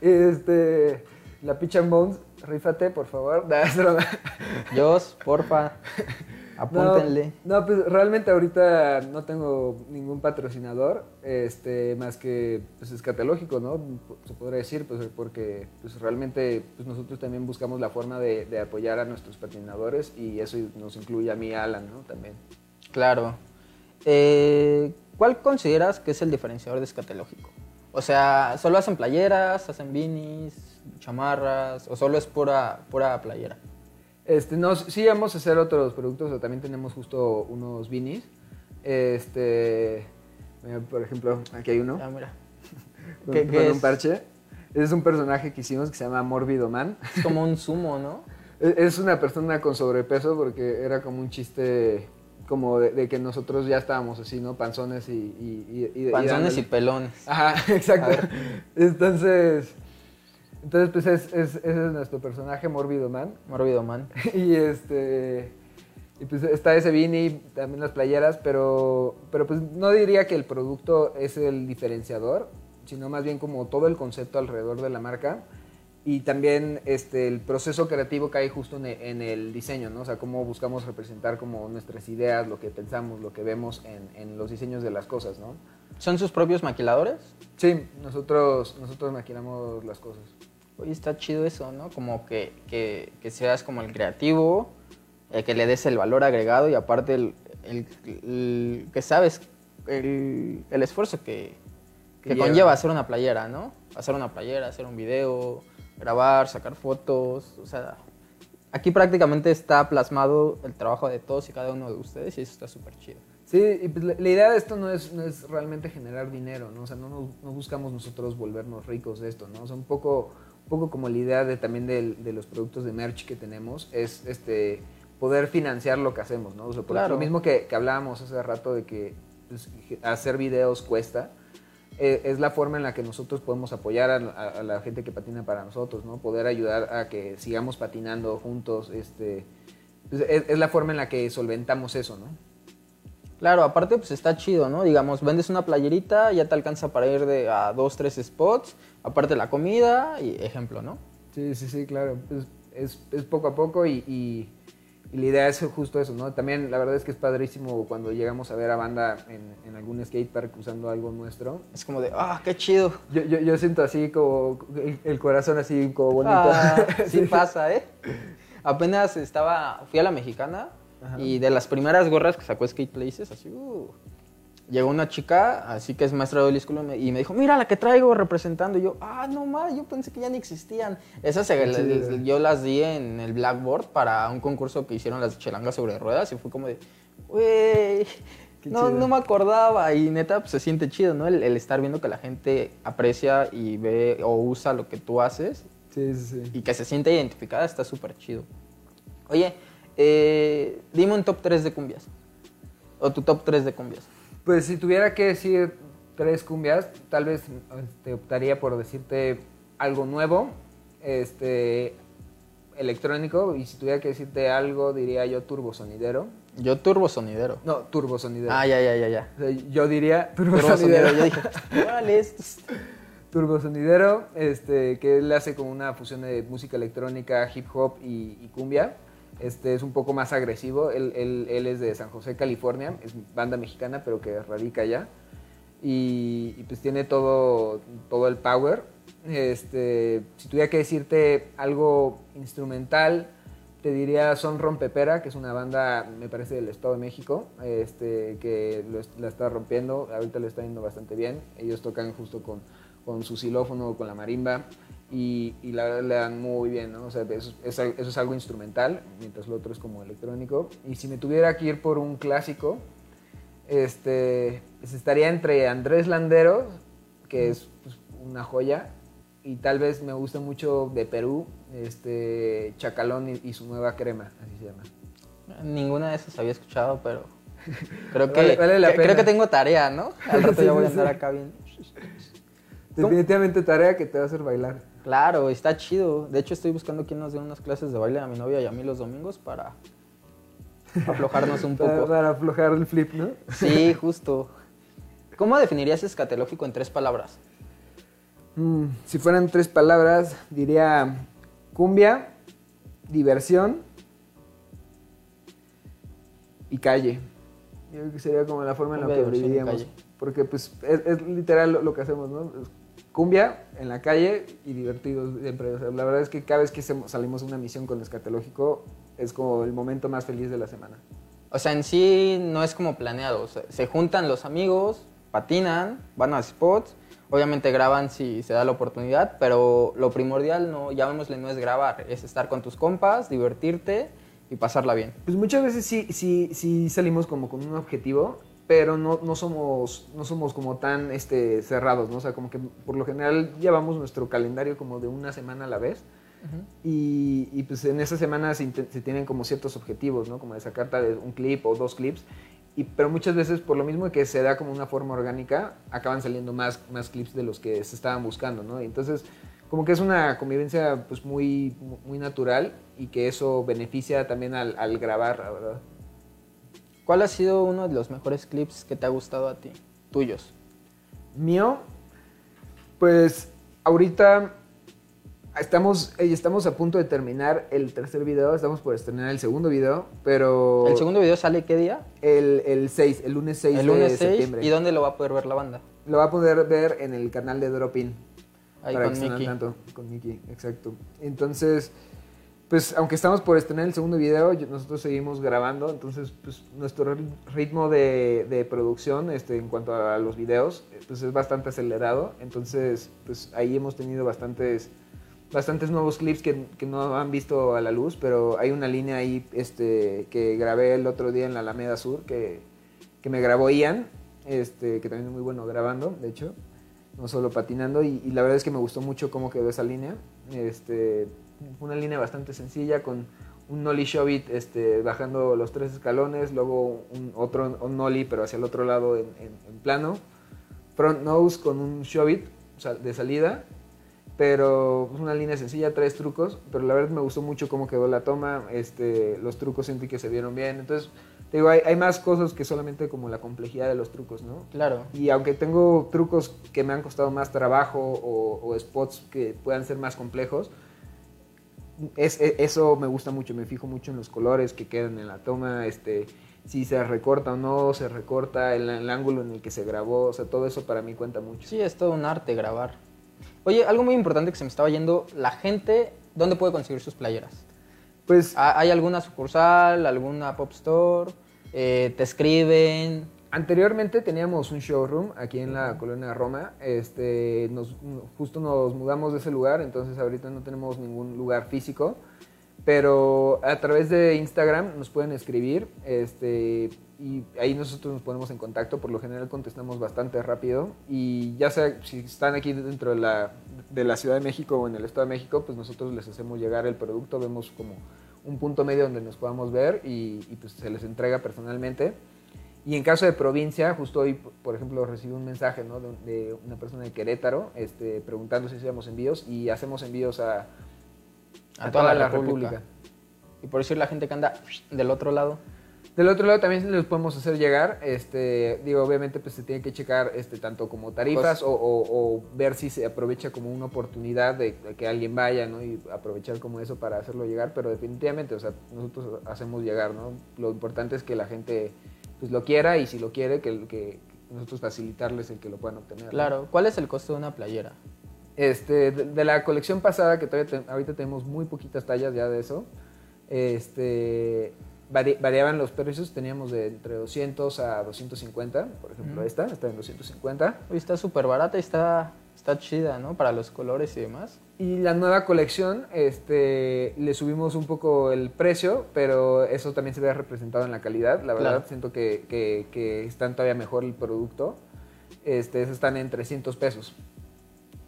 Este, la Pitch and Bones, rífate, por favor. <laughs> Dios, porfa, <laughs> apúntenle. No, no, pues realmente ahorita no tengo ningún patrocinador, este, más que pues escatológico, ¿no? Se podría decir, pues porque pues realmente pues nosotros también buscamos la forma de, de apoyar a nuestros patinadores y eso nos incluye a mí, Alan, ¿no? También. Claro. Eh, ¿Cuál consideras que es el diferenciador de escatológico? O sea, ¿solo hacen playeras, hacen beanies, chamarras, o solo es pura, pura playera? Este, no, sí vamos a hacer otros productos, o también tenemos justo unos beanies. Este, mira, por ejemplo, aquí hay uno. Ah, mira. con, <laughs> ¿Qué- con qué un parche. Es un personaje que hicimos que se llama Mórbido Man. Es como un sumo, ¿no? Es <laughs> es una persona con sobrepeso porque era como un chiste como de, de que nosotros ya estábamos así, ¿no? Panzones y... y, y- y- Panzones y pelones. Ajá, <laughs> exacto. Entonces, entonces pues es, es- ese es nuestro personaje, Mórbido Man. <laughs> Mórbido man. y este... Y pues está ese beanie, también las playeras, pero, pero pues no diría que el producto es el diferenciador, sino más bien como todo el concepto alrededor de la marca y también este, el proceso creativo que hay justo en el, diseño, ¿no? O sea, cómo buscamos representar como nuestras ideas, lo que pensamos, lo que vemos en, en los diseños de las cosas, ¿no? ¿Son sus propios maquiladores? Sí, nosotros, nosotros maquinamos las cosas. Oye, está chido eso, ¿no? Como que, que, que seas como el creativo, eh, que le des el valor agregado y aparte el, el- el- que sabes el, el esfuerzo que, Que que lleva. conlleva hacer una playera, ¿no? Hacer una playera, hacer un video, grabar, sacar fotos, o sea, aquí prácticamente está plasmado el trabajo de todos y cada uno de ustedes y eso está súper chido. Sí, y pues la, la idea de esto no es, no es realmente generar dinero, ¿no? O sea, no, nos- no buscamos nosotros volvernos ricos de esto, ¿no? O sea, un poco, un poco como la idea de, también del- de, los productos de merch que tenemos es este poder financiar lo que hacemos, ¿no? O sea, por Claro. lo mismo que, que hablábamos hace rato de que pues, hacer videos cuesta. Eh, es la forma en la que nosotros podemos apoyar a, a- a la gente que patina para nosotros, ¿no? Poder ayudar a que sigamos patinando juntos, este, pues, es, es la forma en la que solventamos eso, ¿no? Claro, aparte pues está chido, ¿no? Digamos, vendes una playerita, ya te alcanza para ir de a dos, tres spots, aparte la comida y ejemplo, ¿no? Sí, sí, sí, claro. Es, es poco a poco y, y- y la idea es justo eso, ¿no? También la verdad es que es padrísimo cuando llegamos a ver a banda en, en algún skatepark usando algo nuestro. Es como de, ah, qué chido. Yo, yo, yo siento así como el, el corazón así como bonito. Ah, <laughs> sí pasa, ¿eh? Apenas estaba, fui a la mexicana Ajá. y de las primeras gorras que sacó Skate Places, así, uh, llegó una chica, así que es maestra de me- y me dijo, mira la que traigo representando. Y yo, ah, no más, yo pensé que ya ni existían. Esas se- yo las di en el Blackboard para un concurso que hicieron las chelangas sobre ruedas y fue como de, güey, no, no me acordaba. Y neta, pues se siente chido, ¿no? El, el estar viendo que la gente aprecia y ve o usa lo que tú haces Sí, sí, sí. y que se siente identificada está súper chido. Oye, eh, dime un top 3 de cumbias. O tu top 3 de cumbias. Pues si tuviera que decir tres cumbias, tal vez este, optaría por decirte algo nuevo, este, electrónico, y si tuviera que decirte algo, diría yo turbosonidero. Yo turbo sonidero. No, turbosonidero. Ah, ya, ya, ya, ya. O sea, yo diría Turbo turbosonidero. sonidero. Yo dije, órale, esto es- <laughs> Turbosonidero, este, que él hace como una fusión de música electrónica, hip hop y, y cumbia. Este es un poco más agresivo. Él, es de San José, California. Es banda mexicana, pero que radica allá. Y, pues tiene todo, todo el power. Este, si tuviera que decirte algo instrumental, te diría Son Rompepera, que es una banda, me parece, del Estado de México, este, que lo la está rompiendo, ahorita le está yendo bastante bien. Ellos tocan justo con, con su xilófono, con la marimba, y, y la verdad le dan muy bien, ¿no? O sea, eso, es, eso es algo instrumental, mientras lo otro es como electrónico. Y si me tuviera que ir por un clásico, este, pues estaría entre Andrés Landeros, que es pues, una joya, y tal vez me gusta mucho de Perú, este, Chacalón y, y su nueva crema, así se llama. Ninguna de esas había escuchado, pero <laughs> creo que, Vale- vale la creo pena. que tengo tarea, ¿no? Al rato Sí, ya voy a andar <laughs> sí. acá bien. Definitivamente tarea que te va a hacer bailar. Claro, está chido. De hecho, estoy buscando quién nos dé unas clases de baile a mi novia y a mí los domingos para aflojarnos un <laughs> poco. para aflojar el flip, ¿no? Sí, justo. ¿Cómo definirías escatológico en tres palabras? Mm, si fueran tres palabras, diría cumbia, diversión y calle. Yo creo que sería como la forma en la que viviríamos. Porque pues es, es literal lo, lo que hacemos, ¿no? Cumbia en la calle y divertidos siempre. O sea, la verdad es que cada vez que salimos a una misión con Escatológico es como el momento más feliz de la semana. O sea, en sí no es como planeado. o sea, se juntan los amigos, patinan, van a spots, obviamente graban si se da la oportunidad, pero lo primordial, no, llamémosle, no es grabar, es estar con tus compas, divertirte y pasarla bien. Pues muchas veces sí, sí, sí salimos como con un objetivo, pero no, no, somos, no somos como tan este, cerrados, ¿no? O sea, como que por lo general llevamos nuestro calendario como de una semana a la vez. Y, y, pues en esa semana se, se tienen como ciertos objetivos, ¿no? Como de sacar tal vez un clip o dos clips. Y, pero muchas veces, por lo mismo que se da como una forma orgánica, acaban saliendo más, más clips de los que se estaban buscando, ¿no? Y entonces, como que es una convivencia pues muy, muy natural y que eso beneficia también al, al grabar, la verdad. ¿Cuál ha sido uno de los mejores clips que te ha gustado a ti? Tuyos. Mío, pues ahorita estamos, estamos a punto de terminar el tercer video, estamos por estrenar el segundo video, pero ¿El segundo video sale qué día? el, el 6, el lunes 6 El lunes de 6. septiembre. ¿Y dónde lo va a poder ver la banda? Lo va a poder ver en el canal de Drop In. Ahí para con que Mickey. tanto, con Mickey, exacto. Entonces, pues aunque estamos por estrenar el segundo video, nosotros seguimos grabando, entonces pues nuestro ri- ritmo de, producción este, en cuanto a los videos eh, pues es bastante acelerado, entonces pues ahí hemos tenido bastantes bastantes nuevos clips que, que no han visto a la luz, pero hay una línea ahí este, que grabé el otro día en la Alameda Sur que, que me grabó Ian, este, que también es muy bueno grabando, de hecho no solo patinando, y, y la verdad es que me gustó mucho cómo quedó esa línea. Este, una línea bastante sencilla, con un nollie shove este, bajando los tres escalones, luego un otro un nollie pero hacia el otro lado en, plano, front nose con un shove de salida, pero es una línea sencilla, tres trucos, pero la verdad me gustó mucho cómo quedó la toma, este, los trucos sentí que se vieron bien, entonces digo, hay, hay, más cosas que solamente como la complejidad de los trucos, ¿no? Claro. Y aunque tengo trucos que me han costado más trabajo o, o spots que puedan ser más complejos, es, e, eso me gusta mucho, me fijo mucho en los colores que quedan en la toma, este, si se recorta o no, se recorta, el, el, ángulo en el que se grabó, o sea, todo eso para mí cuenta mucho. Sí, es todo un arte grabar. Oye, algo muy importante que se me estaba yendo, la gente, ¿dónde puede conseguir sus playeras? Pues... ¿Hay alguna sucursal, alguna pop store? Eh, ¿Te escriben? Anteriormente teníamos un showroom aquí en la colonia Roma. Este, nos, justo nos mudamos de ese lugar, entonces ahorita no tenemos ningún lugar físico. Pero a través de Instagram nos pueden escribir este, y ahí nosotros nos ponemos en contacto. Por lo general contestamos bastante rápido. Y ya sea si están aquí dentro de la, de la Ciudad de México o en el Estado de México, pues nosotros les hacemos llegar el producto. Vemos como un punto medio donde nos podamos ver y, pues se les entrega personalmente. Y en caso de provincia, justo hoy, por ejemplo, recibí un mensaje ¿no? de, una persona de Querétaro este, preguntando si hacíamos envíos y hacemos envíos a, a, toda, la, República. Y por decir la gente que anda del otro lado. Del otro lado también les podemos hacer llegar, este, digo, obviamente pues se tiene que checar este, tanto como tarifas pues o, ver si se aprovecha como una oportunidad de, que alguien vaya, ¿no? Y aprovechar como eso para hacerlo llegar, pero definitivamente, o sea, nosotros hacemos llegar, ¿no? Lo importante es que la gente pues lo quiera y si lo quiere, que, que nosotros facilitarles el que lo puedan obtener. Claro, ¿cuál es el costo de una playera? Este, de, la colección pasada, que todavía ahorita tenemos muy poquitas tallas ya de eso, este, variaban los precios, teníamos de entre 200 a 250, por ejemplo, esta está en 250. Hoy está súper barata y está, está chida, ¿no? Para los colores y demás. Y la nueva colección, este, le subimos un poco el precio, pero eso también se ve representado en la calidad. La verdad, siento que, que, que, están todavía mejor el producto. Este, están en 300 pesos.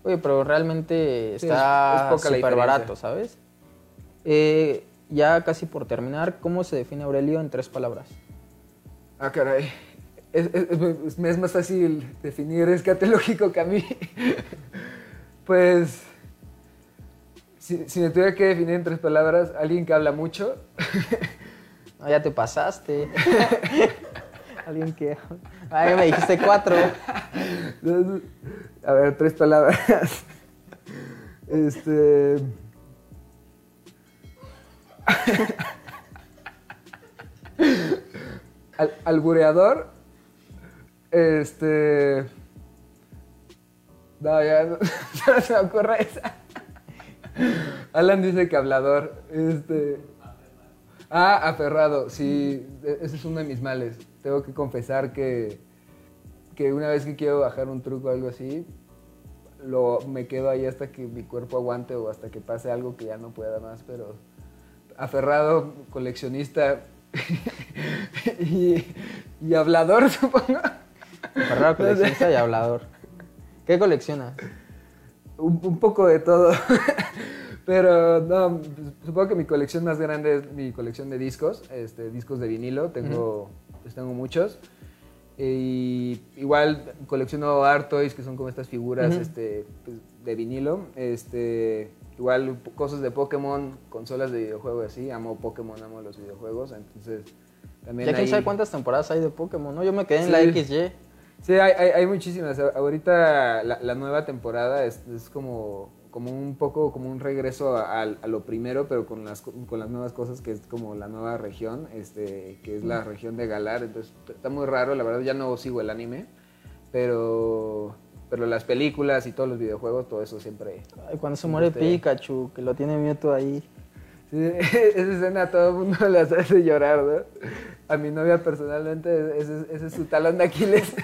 Oye, pero realmente está súper barato, ¿sabes? Eh, ya casi por terminar, ¿cómo se define Aurelio en tres palabras? Ah, caray. Es, es, más fácil definir escatológico que a mí. <laughs> pues, si, me tuviera que definir en tres palabras, alguien que habla mucho. no, <laughs> ya te pasaste. <laughs> alguien que... Ay, me dijiste cuatro. A ver, tres palabras. Este... Al, albureador. Este. No, <laughs> ya no, se me ocurre esa. Alan dice que hablador. Este. Ah, aferrado. Sí, e, ese es uno de mis males. Tengo que confesar que, que una vez que quiero bajar un truco o algo así, lo, me quedo ahí hasta que mi cuerpo aguante o hasta que pase algo que ya no pueda más, pero aferrado, coleccionista <laughs> y, hablador, <laughs> supongo. Aferrado, coleccionista y hablador. ¿Qué colecciona? Un, poco de todo. <laughs> Pero no, supongo que mi colección más grande es mi colección de discos, este, discos de vinilo. Tengo, pues tengo muchos. Y igual colecciono art toys, que son como estas figuras este, pues, de vinilo. Este, Igual cosas de Pokémon, consolas de videojuegos así, amo Pokémon, amo los videojuegos, entonces también... Ya quién sabe cuántas temporadas hay de Pokémon, ¿no? Yo me quedé en la XY. Sí, hay, hay, muchísimas. Ahorita la, nueva temporada es, es, como, como un poco como un regreso a, lo primero, pero con las, con las nuevas cosas, que es como la nueva región, este, que es la región de Galar. Entonces está muy raro, la verdad ya no sigo el anime, pero pero las películas y todos los videojuegos, todo eso siempre... Ay, cuando se muere Pikachu, que lo tiene Mewtwo ahí. Sí, <laughs> esa escena a todo el mundo <laughs> las hace llorar, ¿no? A mi novia personalmente, ese, es su talón de Aquiles.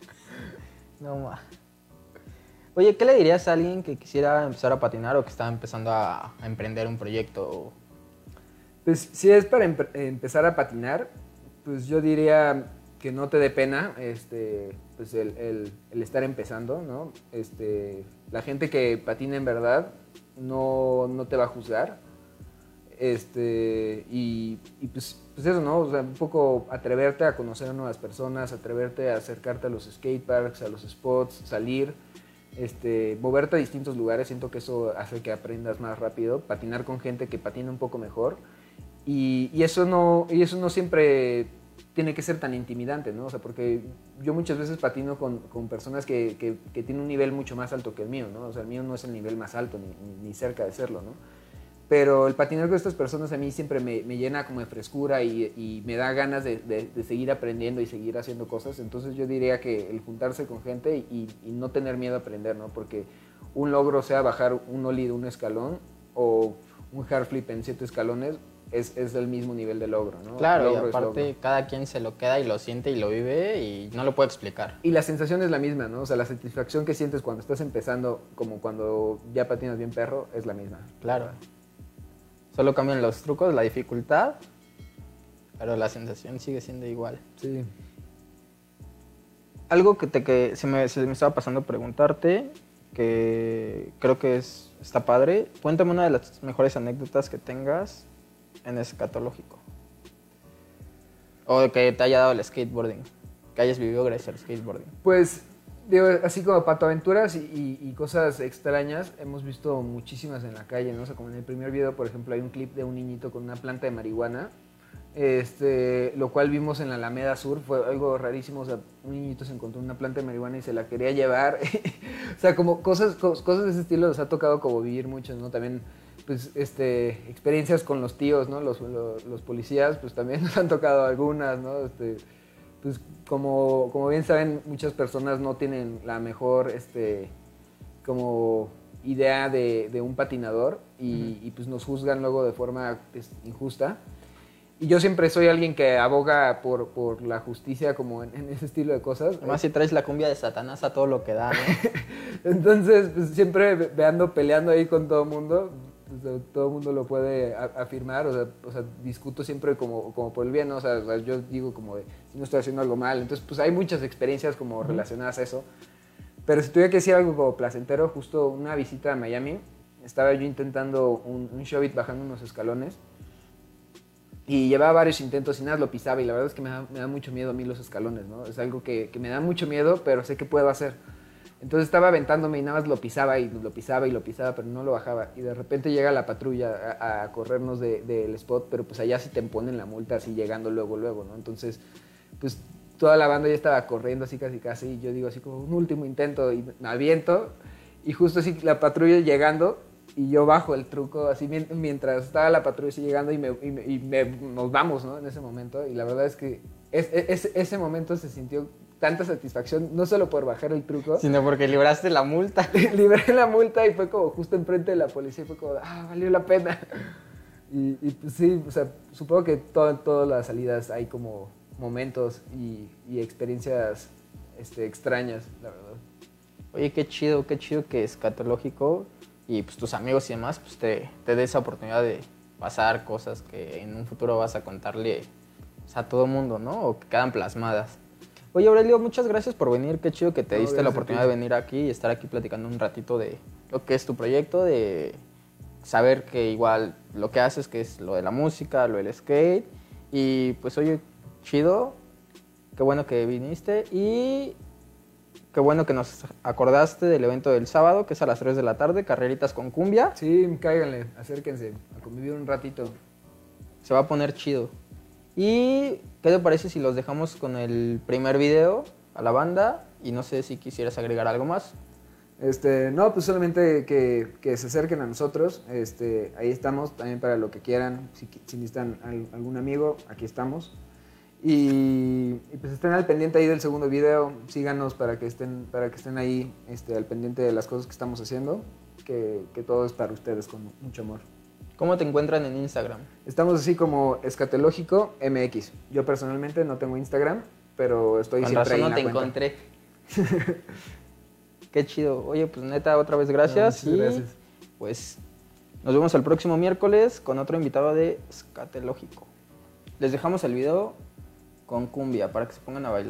<laughs> no más. Oye, ¿qué le dirías a alguien que quisiera empezar a patinar o que está empezando a, emprender un proyecto? Pues si es para empezar a patinar, pues yo diría que no te dé pena este, pues el, estar empezando, ¿no? Este, la gente que patina en verdad no, te va a juzgar. Este, y, y pues, pues eso, ¿no? O sea, un poco atreverte a conocer a nuevas personas, atreverte a acercarte a los skateparks, a los spots, salir, este, moverte a distintos lugares. Siento que eso hace que aprendas más rápido, patinar con gente que patina un poco mejor. Y, y eso, no, y eso no siempre tiene que ser tan intimidante, ¿no? O sea, porque yo muchas veces patino con, con personas que, que, que, tienen un nivel mucho más alto que el mío, ¿no? O sea, el mío no es el nivel más alto, ni, ni, cerca de serlo, ¿no? Pero el patinar con estas personas a mí siempre me, me llena como de frescura y, y me da ganas de, de, de, seguir aprendiendo y seguir haciendo cosas. Entonces yo diría que el juntarse con gente y, y no tener miedo a aprender, ¿no? Porque un logro sea bajar un ollie de un escalón o un hard flip en siete escalones, es, es, del mismo nivel de logro, ¿no? Claro, logro y aparte cada quien se lo queda y lo siente y lo vive y no lo puede explicar. Y la sensación es la misma, ¿no? O sea, la satisfacción que sientes cuando estás empezando, como cuando ya patinas bien perro, es la misma. Claro. Solo cambian los trucos, la dificultad, pero la sensación sigue siendo igual. Sí. Algo que, te, que se, me, se me estaba pasando preguntarte, que creo que es, está padre. Cuéntame una de las mejores anécdotas que tengas en escatológico. O que te haya dado el skateboarding. Que hayas vivido gracias al skateboarding. Pues, digo, así como patoaventuras y, y, cosas extrañas, hemos visto muchísimas en la calle, ¿no? O sea, como en el primer video, por ejemplo, hay un clip de un niñito con una planta de marihuana. Este, lo cual vimos en la Alameda Sur, fue algo rarísimo, o sea, un niñito se encontró una planta de marihuana y se la quería llevar, <laughs> o sea, como cosas, cosas de ese estilo nos ha tocado como vivir mucho, ¿no? También pues, este, experiencias con los tíos, ¿no? Los, los, los, policías, pues también <laughs> nos han tocado algunas, ¿no? Este, pues como, como bien saben, muchas personas no tienen la mejor, este, como idea de, de un patinador y, uh -huh. y, pues nos juzgan luego de forma pues, injusta. Y yo siempre soy alguien que aboga por, por la justicia como en, en, ese estilo de cosas. Además si traes la cumbia de Satanás a todo lo que da, ¿no? <laughs> Entonces, pues, siempre me ando peleando ahí con todo el mundo pues, todo el mundo lo puede afirmar, o sea, o sea, discuto siempre como, como por el bien, ¿no? o, sea, o sea, yo digo como de, si no estoy haciendo algo mal, entonces pues hay muchas experiencias como relacionadas a eso, pero si tuviera que decir algo como placentero, justo una visita a Miami, estaba yo intentando un, un showbit bajando unos escalones, y llevaba varios intentos y nada lo pisaba, y la verdad es que me da, me da mucho miedo a mí los escalones, ¿no? Es algo que, que me da mucho miedo, pero sé que puedo hacer. Entonces estaba aventándome y nada más lo pisaba y lo pisaba y lo pisaba, pero no lo bajaba. Y de repente llega la patrulla a, corrernos del de, spot, pero pues allá sí te ponen la multa así llegando luego, luego, ¿no? Entonces, pues toda la banda ya estaba corriendo así casi casi y yo digo así como un último intento y me aviento y justo así la patrulla llegando y yo bajo el truco así mientras estaba la patrulla así llegando y, me, nos vamos, ¿no? En ese momento y la verdad es que es, ese momento se sintió tanta satisfacción, no solo por bajar el truco, sino porque libraste la multa. <laughs> Libré la multa y fue como justo enfrente de la policía y fue como, ah, valió la pena. Y, y pues sí, o sea, supongo que todo, en todas las salidas hay como momentos y, y experiencias este, extrañas, la verdad. Oye, qué chido, qué chido que Escatológico y pues tus amigos y demás pues te, te dé esa oportunidad de pasar cosas que en un futuro vas a contarle pues, a todo mundo, ¿no? O que quedan plasmadas. Oye, Aurelio, muchas gracias por venir. Qué chido que te no, diste la oportunidad de venir aquí y estar aquí platicando un ratito de lo que es tu proyecto, de saber que igual lo que haces, que es lo de la música, lo del skate. Y pues, oye, chido. Qué bueno que viniste y qué bueno que nos acordaste del evento del sábado, que es a las 3 de la tarde, carreritas con cumbia. Sí, cáiganle, acérquense a convivir un ratito. Se va a poner chido. Y ¿qué te parece si los dejamos con el primer video a la banda? Y no sé si quisieras agregar algo más. Este, no, pues solamente que, se acerquen a nosotros. Este, ahí estamos también para lo que quieran. Si, si necesitan algún amigo, aquí estamos. Y, y, pues estén al pendiente ahí del segundo video. Síganos para que estén, para que estén ahí este, al pendiente de las cosas que estamos haciendo. Que, que todo es para ustedes con mucho amor. ¿Cómo te encuentran en Instagram? Estamos así como Escatológico MX. Yo personalmente no tengo Instagram, pero estoy Con siempre razón ahí en no la te cuenta. encontré. <laughs> Qué chido. Oye, pues neta, otra vez gracias. No, y gracias. pues nos vemos el próximo miércoles con otro invitado de Escatológico. Les dejamos el video con cumbia para que se pongan a bailar.